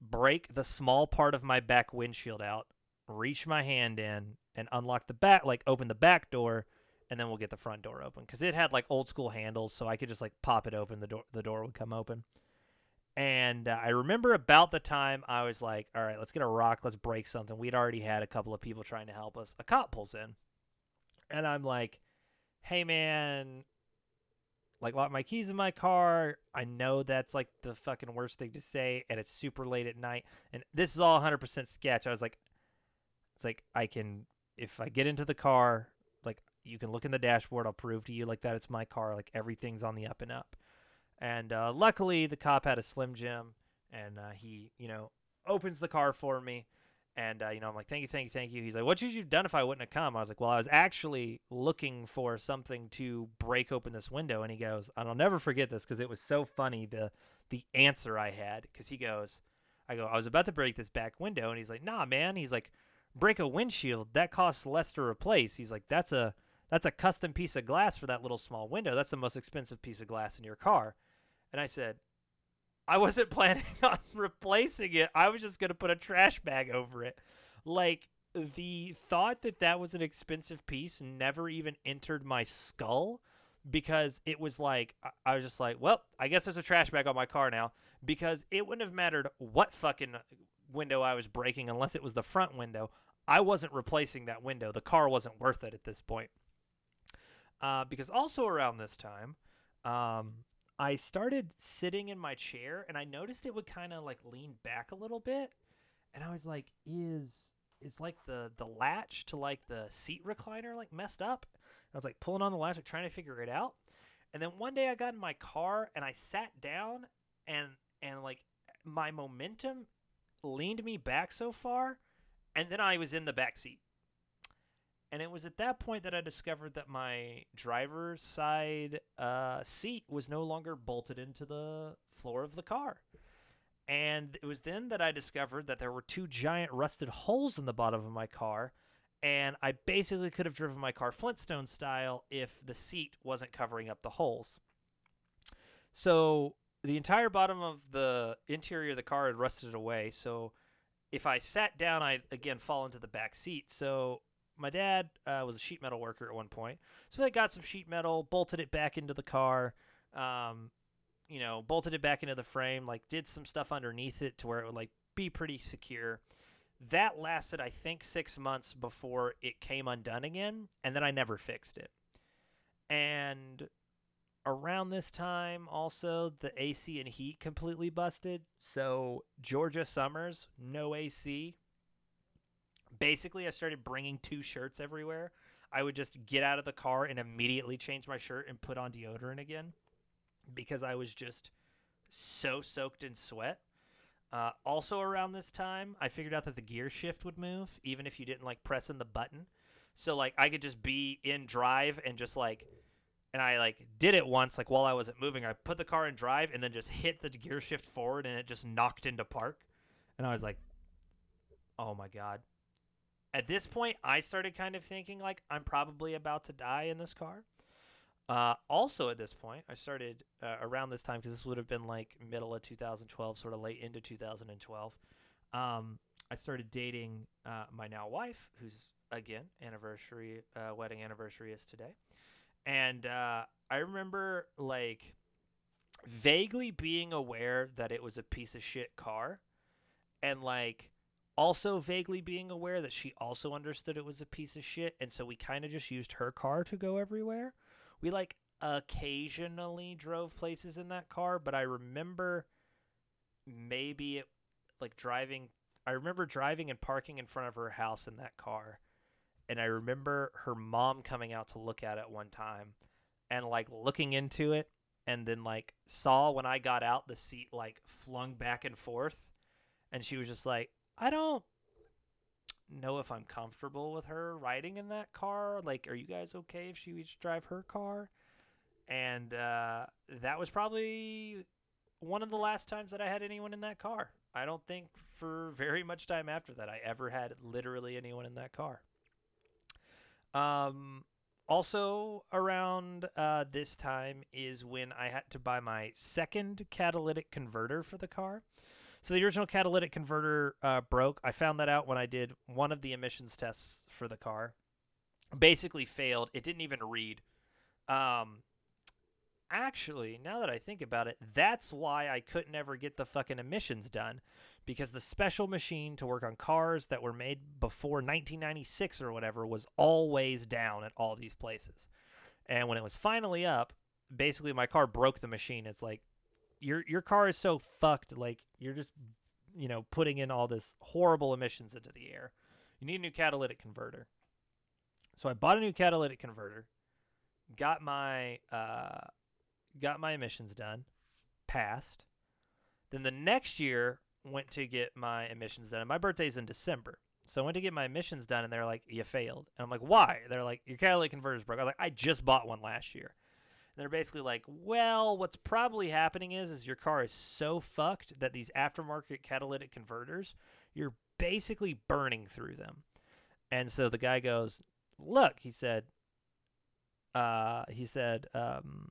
break the small part of my back windshield out, reach my hand in, and unlock the back, like open the back door, and then we'll get the front door open because it had like old school handles, so I could just like pop it open. The door, the door would come open. And uh, I remember about the time I was like, all right, let's get a rock, let's break something. We'd already had a couple of people trying to help us. A cop pulls in, and I'm like, hey man, like lock my keys in my car. I know that's like the fucking worst thing to say, and it's super late at night. And this is all 100% sketch. I was like, it's like I can, if I get into the car, like you can look in the dashboard. I'll prove to you like that it's my car. Like everything's on the up and up. And uh, luckily, the cop had a Slim Jim, and uh, he, you know, opens the car for me. And, uh, you know, I'm like, thank you, thank you, thank you. He's like, what should you have done if I wouldn't have come? I was like, well, I was actually looking for something to break open this window. And he goes, and I'll never forget this because it was so funny, the, the answer I had. Because he goes, I go, I was about to break this back window. And he's like, nah, man. He's like, break a windshield. That costs less to replace. He's like, that's a, that's a custom piece of glass for that little small window. That's the most expensive piece of glass in your car. And I said, I wasn't <laughs> planning on <laughs> replacing it. I was just going to put a trash bag over it. Like, the thought that that was an expensive piece never even entered my skull because it was like, I was just like, well, I guess there's a trash bag on my car now because it wouldn't have mattered what fucking window I was breaking unless it was the front window. I wasn't replacing that window. The car wasn't worth it at this point. Uh, because also around this time, um, I started sitting in my chair and I noticed it would kind of like lean back a little bit. And I was like, is is like the the latch to like the seat recliner like messed up? And I was like pulling on the latch, like trying to figure it out. And then one day I got in my car and I sat down and and like my momentum leaned me back so far and then I was in the back seat. And it was at that point that I discovered that my driver's side uh, seat was no longer bolted into the floor of the car. And it was then that I discovered that there were two giant rusted holes in the bottom of my car. And I basically could have driven my car Flintstone style if the seat wasn't covering up the holes. So the entire bottom of the interior of the car had rusted away. So if I sat down, I'd again fall into the back seat. So my dad uh, was a sheet metal worker at one point, so they got some sheet metal, bolted it back into the car, um, you know, bolted it back into the frame, like did some stuff underneath it to where it would like be pretty secure. That lasted, I think, six months before it came undone again, and then I never fixed it. And around this time, also the AC and heat completely busted. So Georgia summers, no AC, basically I started bringing two shirts everywhere. I would just get out of the car and immediately change my shirt and put on deodorant again because I was just so soaked in sweat. Uh, also around this time, I figured out that the gear shift would move even if you didn't like press in the button. So like I could just be in drive and just like and I like did it once like while I wasn't moving. I put the car in drive and then just hit the gear shift forward and it just knocked into park. And I was like, "Oh my god." At this point, I started kind of thinking like I'm probably about to die in this car. Uh, also, at this point, I started uh, around this time because this would have been like middle of 2012, sort of late into 2012. Um, I started dating uh, my now wife, who's again anniversary, uh, wedding anniversary is today, and uh, I remember like vaguely being aware that it was a piece of shit car, and like also vaguely being aware that she also understood it was a piece of shit and so we kind of just used her car to go everywhere. We like occasionally drove places in that car but i remember maybe it like driving i remember driving and parking in front of her house in that car and i remember her mom coming out to look at it one time and like looking into it and then like saw when i got out the seat like flung back and forth and she was just like I don't know if I'm comfortable with her riding in that car. Like, are you guys okay if she each drive her car? And uh, that was probably one of the last times that I had anyone in that car. I don't think for very much time after that I ever had literally anyone in that car. Um, also around uh, this time is when I had to buy my second catalytic converter for the car. So the original catalytic converter uh, broke. I found that out when I did one of the emissions tests for the car. Basically failed. It didn't even read. Um, actually, now that I think about it, that's why I couldn't ever get the fucking emissions done. Because the special machine to work on cars that were made before 1996 or whatever was always down at all these places. And when it was finally up, basically my car broke the machine. It's like your your car is so fucked like you're just you know putting in all this horrible emissions into the air. You need a new catalytic converter. So I bought a new catalytic converter, got my uh, got my emissions done, passed. Then the next year went to get my emissions done. And my birthday's in December. So I went to get my emissions done and they're like, You failed. And I'm like, Why? They're like, Your catalytic converter's broke. I was like, I just bought one last year. And they're basically like, Well, what's probably happening is is your car is so fucked that these aftermarket catalytic converters, you're basically burning through them. And so the guy goes, Look, he said, uh, he said, um,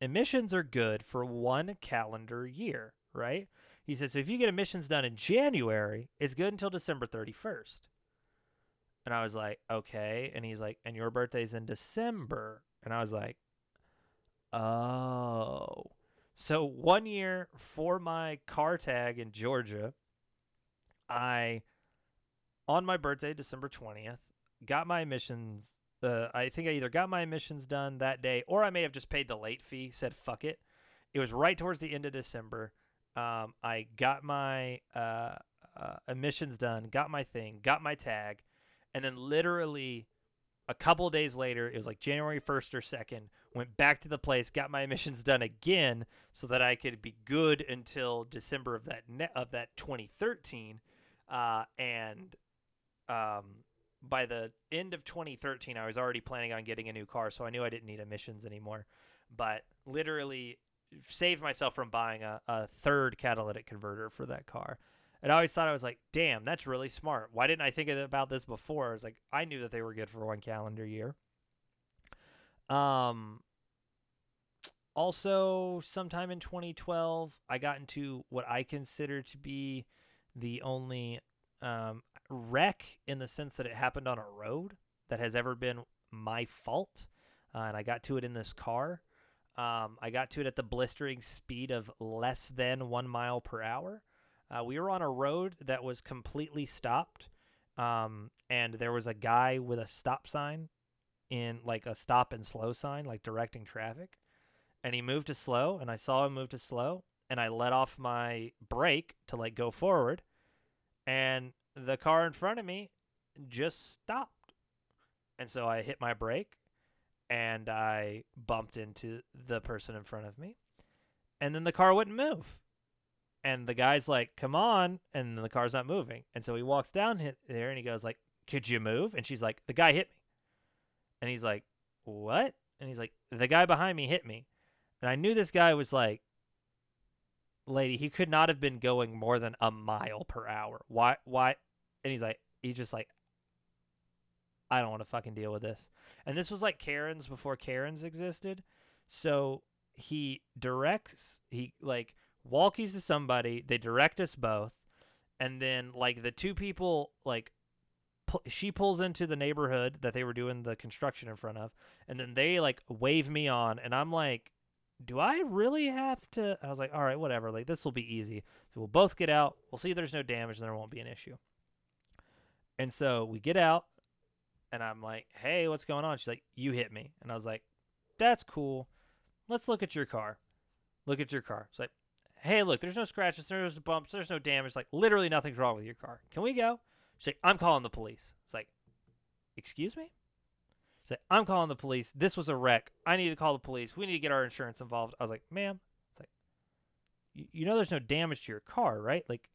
emissions are good for one calendar year, right? He said, so if you get emissions done in January, it's good until December 31st. And I was like, okay. And he's like, and your birthday's in December. And I was like, oh. So one year for my car tag in Georgia, I, on my birthday, December 20th, got my emissions uh, I think I either got my emissions done that day or I may have just paid the late fee, said fuck it. It was right towards the end of December. Um, I got my uh, uh, emissions done, got my thing, got my tag, and then literally a couple days later, it was like January 1st or 2nd, went back to the place, got my emissions done again so that I could be good until December of that ne- of that 2013 uh, and um, by the end of 2013, I was already planning on getting a new car, so I knew I didn't need emissions anymore. But literally saved myself from buying a, a third catalytic converter for that car. And I always thought I was like, damn, that's really smart. Why didn't I think about this before? I was like, I knew that they were good for one calendar year. Um, also, sometime in 2012, I got into what I consider to be the only um, wreck in the sense that it happened on a road that has ever been my fault. Uh, and I got to it in this car. Um, I got to it at the blistering speed of less than one mile per hour. Uh, we were on a road that was completely stopped. Um, and there was a guy with a stop sign in like a stop and slow sign, like directing traffic. And he moved to slow, and I saw him move to slow, and I let off my brake to like go forward. And the car in front of me just stopped. And so I hit my brake and I bumped into the person in front of me. And then the car wouldn't move. And the guy's like, "Come on." And the car's not moving. And so he walks down there and he goes like, "Could you move?" And she's like, "The guy hit me." And he's like, "What?" And he's like, "The guy behind me hit me." And I knew this guy was like lady, he could not have been going more than a mile per hour. Why why and he's like, he's just like, I don't want to fucking deal with this. And this was like Karen's before Karen's existed. So he directs, he like walkies to somebody, they direct us both. And then like the two people, like she pulls into the neighborhood that they were doing the construction in front of. And then they like wave me on. And I'm like, do I really have to? I was like, all right, whatever. Like this will be easy. So we'll both get out. We'll see there's no damage and there won't be an issue. And so we get out, and I'm like, hey, what's going on? She's like, you hit me. And I was like, that's cool. Let's look at your car. Look at your car. It's like, hey, look, there's no scratches, there's no bumps, there's no damage. Like, literally nothing's wrong with your car. Can we go? She's like, I'm calling the police. It's like, excuse me? She's like, I'm calling the police. This was a wreck. I need to call the police. We need to get our insurance involved. I was like, ma'am, it's like, you, know there's no damage to your car, right? Like,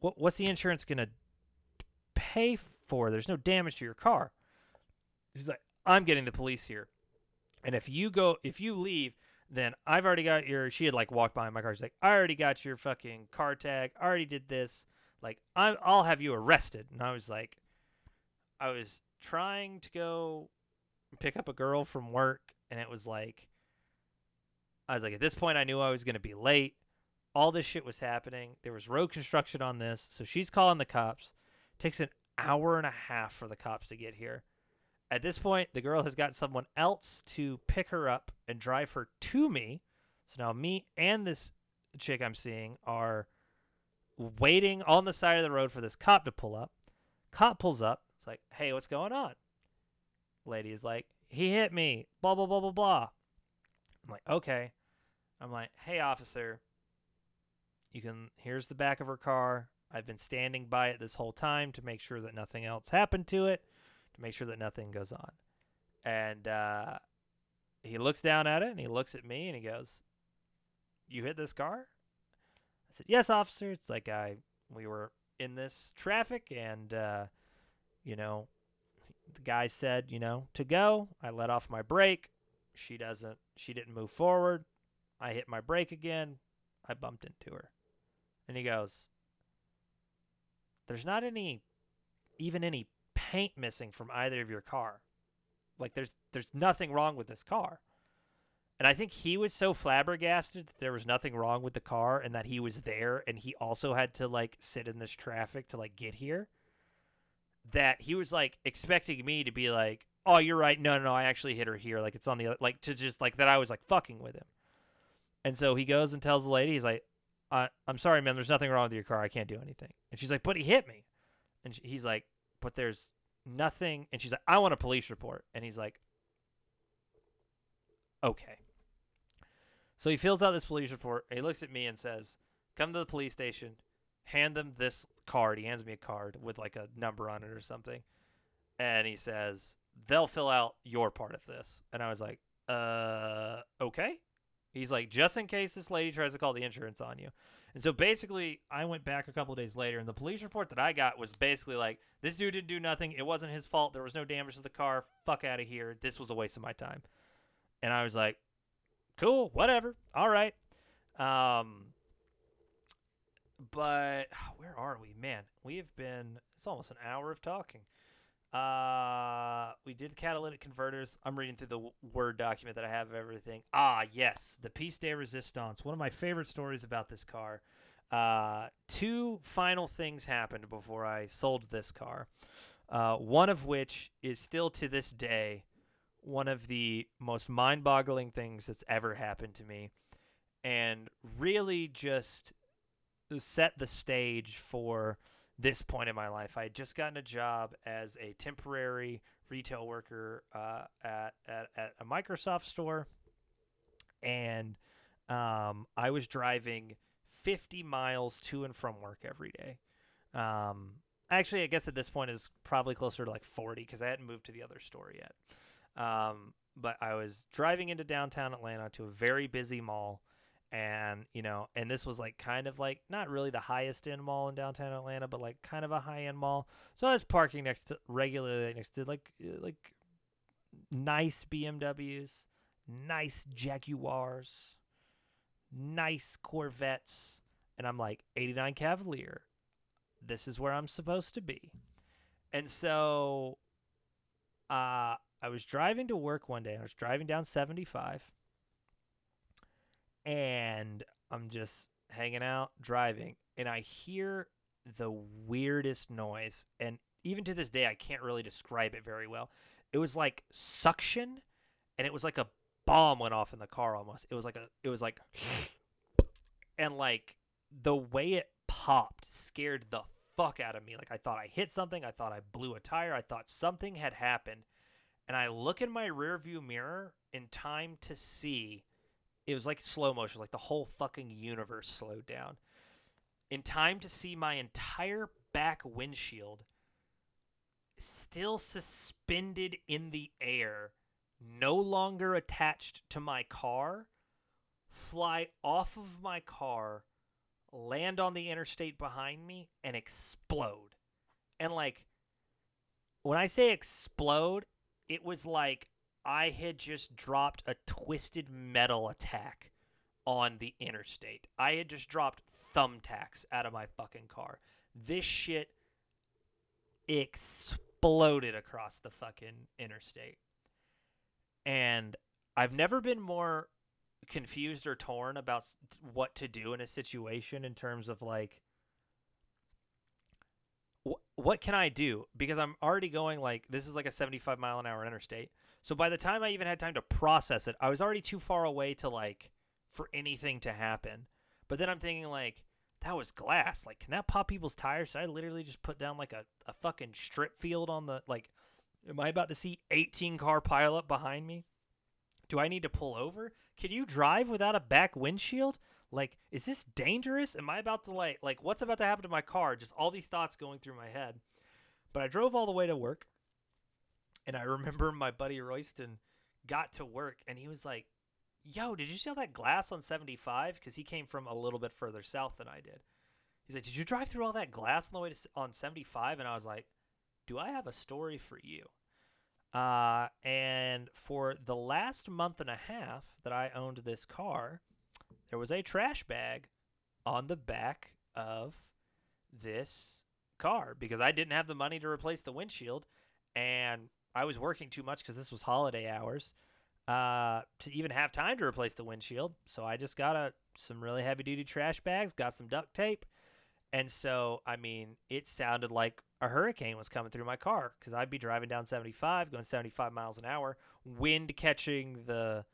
what what's the insurance to pay for. There's no damage to your car. She's like, I'm getting the police here. And if you go, if you leave, then I've already got your. She had like walked by my car. She's like, I already got your fucking car tag. I already did this. Like, I'm, I'll have you arrested. And I was like, I was trying to go pick up a girl from work, and it was like, I was like, at this point, I knew I was going to be late. All this shit was happening. There was road construction on this. So she's calling the cops. Takes an hour and a half for the cops to get here. At this point, the girl has got someone else to pick her up and drive her to me. So now me and this chick I'm seeing are waiting on the side of the road for this cop to pull up. Cop pulls up. It's like, hey, what's going on? Lady is like, he hit me. Blah blah blah blah blah. I'm like, okay. I'm like, hey officer, you can here's the back of her car. I've been standing by it this whole time to make sure that nothing else happened to it, to make sure that nothing goes on. And uh, he looks down at it and he looks at me and he goes, "You hit this car?" I said, "Yes, officer." It's like I we were in this traffic and uh, you know, the guy said, you know, to go. I let off my brake. She doesn't she didn't move forward. I hit my brake again. I bumped into her. And he goes, There's not any even any paint missing from either of your car. Like there's there's nothing wrong with this car. And I think he was so flabbergasted that there was nothing wrong with the car and that he was there and he also had to like sit in this traffic to like get here that he was like expecting me to be like, "Oh, you're right. No, no, no, I actually hit her here. Like it's on the like to just like that I was like fucking with him." And so he goes and tells the lady, he's like, I, "I'm sorry, man. There's nothing wrong with your car. I can't do anything." And she's like, "But he hit me." And she, he's like, "But there's nothing." And she's like, "I want a police report." And he's like, "Okay." So he fills out this police report. He looks at me and says, "Come to the police station. Hand them this card." He hands me a card with like a number on it or something. And he says, "They'll fill out your part of this." And I was like, "Uh, okay." He's like, "Just in case this lady tries to call the insurance on you." And so basically, I went back a couple days later, and the police report that I got was basically like, "This dude didn't do nothing. It wasn't his fault. There was no damage to the car. Fuck out of here. This was a waste of my time." And I was like, "Cool, whatever. All right." Um, but <sighs> where are we, man? We have been. It's almost an hour of talking. Uh, we did catalytic converters. I'm reading through the Word document that I have of everything. Ah, yes, the Piece de Resistance. One of my favorite stories about this car. Uh, two final things happened before I sold this car. Uh, one of which is still to this day one of the most mind boggling things that's ever happened to me. And really just set the stage for this point in my life. I had just gotten a job as a temporary retail worker uh, at, at, at a Microsoft store. And um, I was driving 50 miles to and from work every day. Um, actually, I guess at this point is probably closer to like 40 because I hadn't moved to the other store yet. Um, but I was driving into downtown Atlanta to a very busy mall and you know and this was like kind of like not really the highest end mall in downtown atlanta but like kind of a high end mall. So i was parking next to regularly next to like uh, like nice bmws nice jaguars nice corvettes and i'm like 89 cavalier this is where i'm supposed to be. And so uh i was driving to work one day i was driving down 75 and I'm just hanging out, driving, and I hear the weirdest noise. And even to this day, I can't really describe it very well. It was like suction, and it was like a bomb went off in the car almost. It was like a, it was like, <laughs> and like the way it popped scared the fuck out of me. Like I thought I hit something. I thought I blew a tire. I thought something had happened. And I look in my rearview mirror in time to see it was like slow motion, like the whole fucking universe slowed down. In time to see my entire back windshield still suspended in the air, no longer attached to my car, fly off of my car, land on the interstate behind me, and explode. And like when I say explode, it was like I had just dropped a twisted metal attack on the interstate. I had just dropped thumbtacks out of my fucking car. This shit exploded across the fucking interstate. And I've never been more confused or torn about what to do in a situation in terms of like what can I do? Because I'm already going like this is like a 75 mile an hour interstate. So by the time I even had time to process it, I was already too far away to like for anything to happen. But then I'm thinking like that was glass. Like can that pop people's tires? Should I literally just put down like a, a fucking strip field on the like am I about to see 18 car pileup behind me? Do I need to pull over? Can you drive without a back windshield? Like, is this dangerous? Am I about to like like what's about to happen to my car? Just all these thoughts going through my head. But I drove all the way to work, and I remember <laughs> my buddy Royston got to work, and he was like, "Yo, did you see all that glass on 75?" Because he came from a little bit further south than I did. He's like, "Did you drive through all that glass on the way to on 75?" And I was like, "Do I have a story for you?" Uh, and for the last month and a half that I owned this car, there was a trash bag on the back of this car because I didn't have the money to replace the windshield, and I was working too much because this was holiday hours uh, to even have time to replace the windshield. So I just got a some really heavy duty trash bags, got some duct tape, and so I mean it sounded like a hurricane was coming through my car because I'd be driving down 75, going 75 miles an hour, wind catching the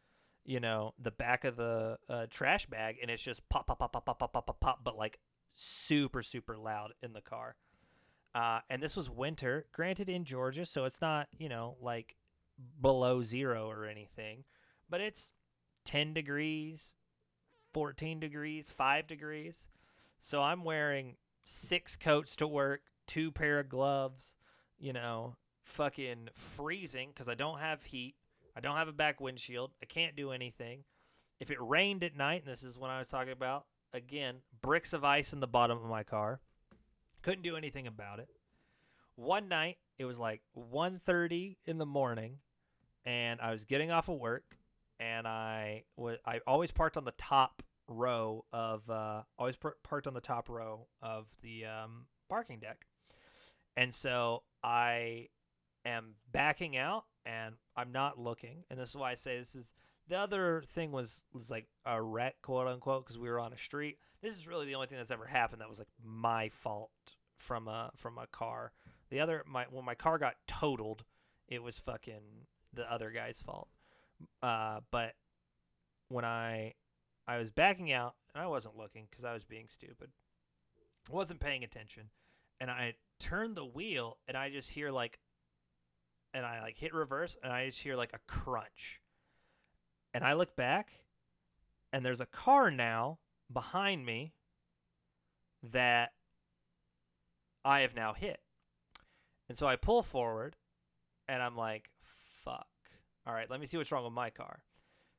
you know, the back of the uh, trash bag, and it's just pop, pop, pop, pop, pop, pop, pop, pop, pop, but like super, super loud in the car. Uh, and this was winter, granted in Georgia, so it's not, you know, like below zero or anything, but it's 10 degrees, 14 degrees, 5 degrees. So I'm wearing six coats to work, two pair of gloves, you know, fucking freezing because I don't have heat. I don't have a back windshield. I can't do anything. If it rained at night, and this is what I was talking about, again, bricks of ice in the bottom of my car. Couldn't do anything about it. One night, it was like 1:30 in the morning, and I was getting off of work, and I was I always parked on the top row of uh, always par- parked on the top row of the um, parking deck, and so I am backing out and I'm not looking. And this is why I say this is the other thing was was like a wreck, quote unquote, because we were on a street. This is really the only thing that's ever happened that was like my fault from a from a car. The other my when my car got totaled, it was fucking the other guy's fault. Uh, but when I I was backing out and I wasn't looking because I was being stupid, wasn't paying attention, and I turned the wheel and I just hear like and I like hit reverse and I just hear like a crunch. And I look back and there's a car now behind me that I have now hit. And so I pull forward and I'm like, fuck. All right, let me see what's wrong with my car.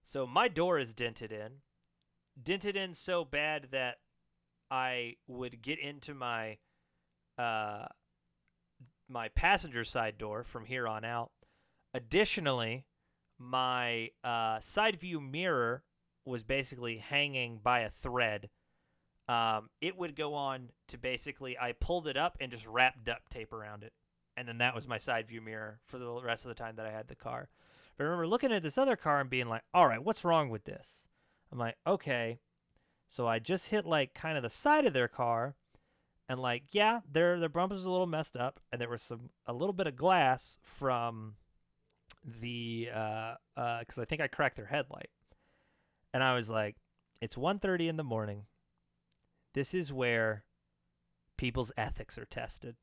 So my door is dented in. Dented in so bad that I would get into my uh my passenger side door from here on out. Additionally, my uh, side view mirror was basically hanging by a thread. Um, it would go on to basically, I pulled it up and just wrapped duct tape around it. And then that was my side view mirror for the rest of the time that I had the car. But I remember looking at this other car and being like, all right, what's wrong with this? I'm like, okay. So I just hit like kind of the side of their car and like yeah their their bumper was a little messed up and there was some a little bit of glass from the uh uh because i think i cracked their headlight. And i was like it's 1.30 in the morning. This is where people's ethics are tested.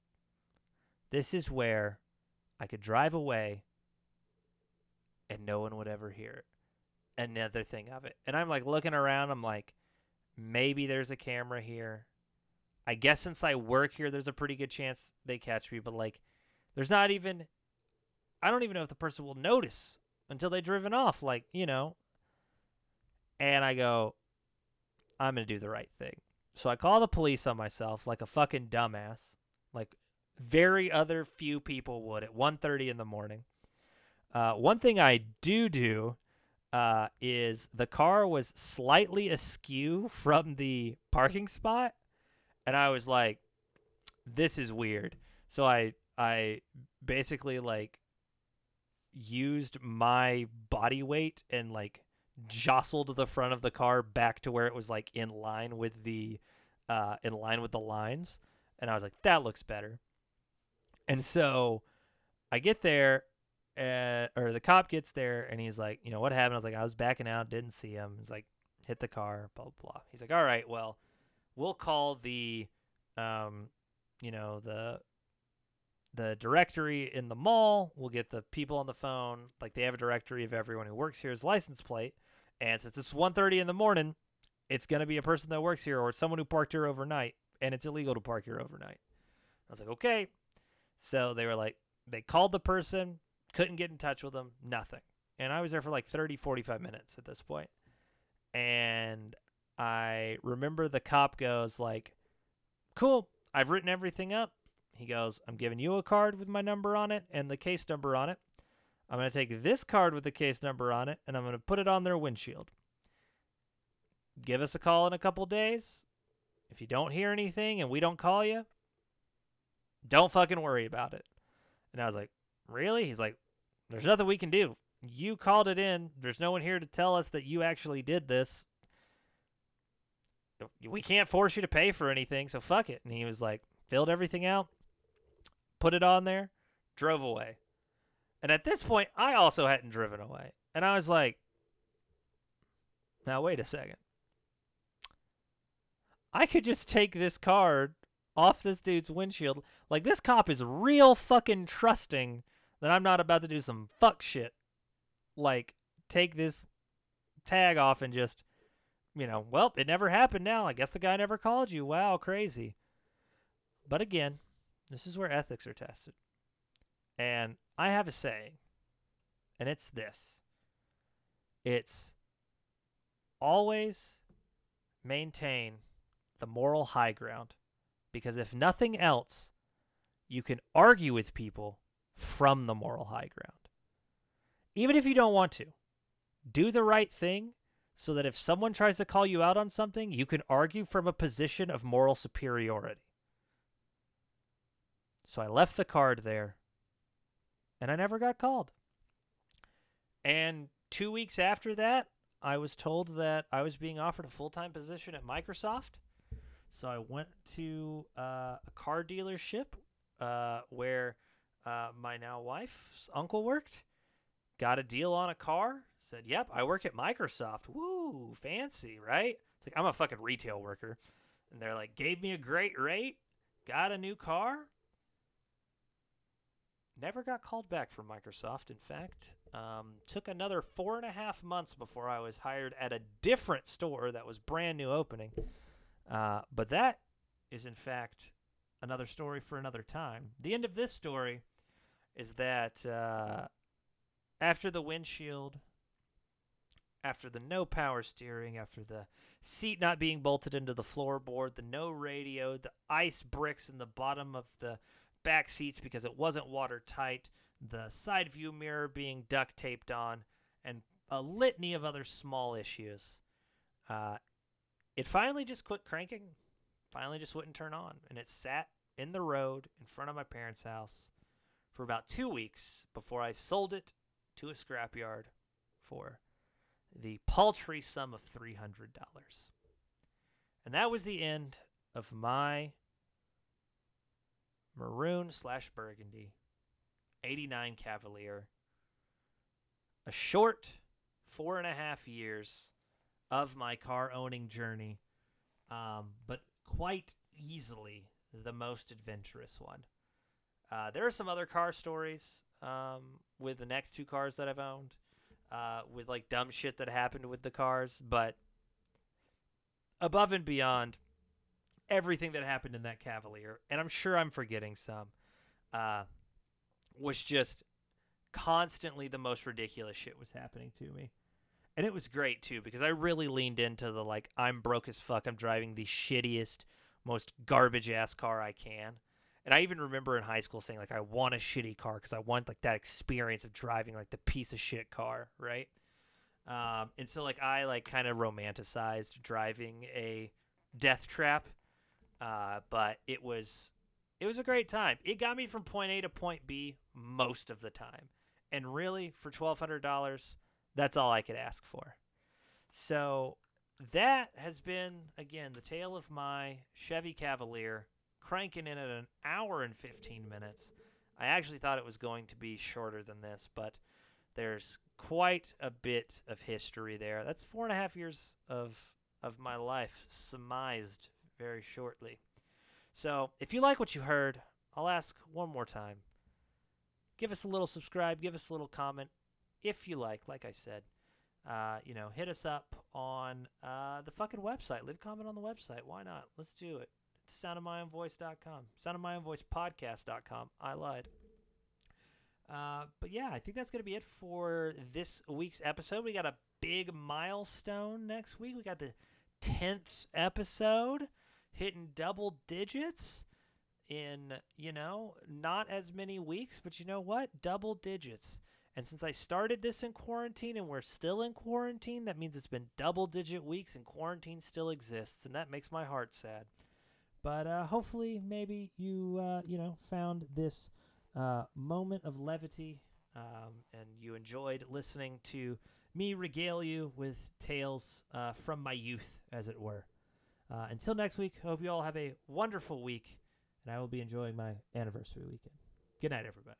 This is where i could drive away and no one would ever hear it. Another thing of it. And i'm like looking around. I'm like maybe there's a camera here I guess since I work here, there's a pretty good chance they catch me, but like, there's not even, I don't even know if the person will notice until they've driven off, like, you know. And I go, I'm going to do the right thing. So I call the police on myself like a fucking dumbass. Like, very other few people would at 1.30 in the morning. Uh, one thing I do do uh, is the car was slightly askew from the parking spot, and I was like, "This is weird." So I I basically like used my body weight and like jostled the front of the car back to where it was like in line with the uh, in line with the lines, and I was like, "That looks better." And so I get there uh, or the cop gets there and he's like, you know, what happened? I was like, I was backing out, didn't see him. He's like, hit the car, blah blah blah. He's like, all right, well, we'll call the, um, you know, the the directory in the mall. We'll get the people on the phone. Like they have a directory of everyone who works here's license plate. And since it's 1.30 in the morning, it's gonna be a person that works here or someone who parked here overnight, and it's illegal to park here overnight. I was like, okay. So they were like, they called the person couldn't get in touch with them, nothing. And I was there for like 30, 45 minutes at this point. And I remember the cop goes like, "Cool, I've written everything up." He goes, "I'm giving you a card with my number on it and the case number on it. I'm going to take this card with the case number on it and I'm going to put it on their windshield. Give us a call in a couple days. If you don't hear anything and we don't call you, don't fucking worry about it." And I was like, "Really?" He's like, there's nothing we can do. You called it in. There's no one here to tell us that you actually did this. We can't force you to pay for anything, so fuck it. And he was like, filled everything out, put it on there, drove away. And at this point, I also hadn't driven away. And I was like, now wait a second. I could just take this card off this dude's windshield. Like, this cop is real fucking trusting then I'm not about to do some fuck shit. Like, take this tag off and just, you know, well, it never happened now. I guess the guy never called you. Wow, crazy. But again, this is where ethics are tested. And I have a saying, and it's this it's always maintain the moral high ground. Because if nothing else, you can argue with people from the moral high ground. Even if you don't want to, do the right thing so that if someone tries to call you out on something, you can argue from a position of moral superiority. So I left the card there and I never got called. And two weeks after that, I was told that I was being offered a full time position at Microsoft. So I went to uh, a car dealership uh, where uh, my now wife's uncle worked. Got a deal on a car. Said, "Yep, I work at Microsoft. Woo, fancy, right?" It's like I'm a fucking retail worker, and they're like, gave me a great rate. Got a new car. Never got called back from Microsoft. In fact, um, took another four and a half months before I was hired at a different store that was brand new opening. Uh, but that is, in fact, another story for another time. The end of this story is that uh, after the windshield, after the no power steering, after the seat not being bolted into the floorboard, the no radio, the ice bricks in the bottom of the back seats because it wasn't watertight, the side view mirror being duct taped on, and a litany of other small issues. Uh, it finally just quit cranking, finally just wouldn't turn on, and it sat in the road in front of my parents' house for about two weeks before I sold it to a scrapyard for the paltry sum of $300. And that was the end of my maroon slash burgundy 89 Cavalier. A short four and a half years of my car owning journey, um, but quite easily the most adventurous one. Uh, there are some other car stories um, with the next two cars that I've owned, uh, with like dumb shit that happened with the cars, but above and beyond everything that happened in that Cavalier, and I'm sure I'm forgetting some, uh, was just constantly the most ridiculous shit was happening to me. And it was great too because I really leaned into the like I'm broke as fuck. I'm driving the shittiest, most garbage ass car I can And I even remember in high school saying like I want a shitty car because I want like that experience of driving like the piece of shit car, right? Um, and so like I like kind of romanticized driving a death trap, uh, but it was it was a great time. It got me from point A to point B most of the time, and really for twelve hundred dollars, that's all I could ask for. So that has been again the tale of my Chevy Cavalier cranking in at an hour and 15 minutes. I actually thought it was going to be shorter than this, but there's quite a bit of history there. That's four and a half years of of my life surmised very shortly. So if you like what you heard, I'll ask one more time. Give us a little subscribe, give us a little comment if you like, like I said. Uh, you know, hit us up on uh, the fucking website. Leave a comment on the website. Why not? Let's do it. Soundofmyownvoice.com. Soundofmyownvoicepodcast.com. I lied. Uh, but yeah, I think that's going to be it for this week's episode. We got a big milestone next week. We got the 10th episode hitting double digits in, you know, not as many weeks, but you know what? Double digits. And since I started this in quarantine and we're still in quarantine, that means it's been double digit weeks and quarantine still exists. And that makes my heart sad. But uh, hopefully, maybe you, uh, you know, found this uh, moment of levity um, and you enjoyed listening to me regale you with tales uh, from my youth, as it were. Uh, until next week, hope you all have a wonderful week, and I will be enjoying my anniversary weekend. Good night, everybody.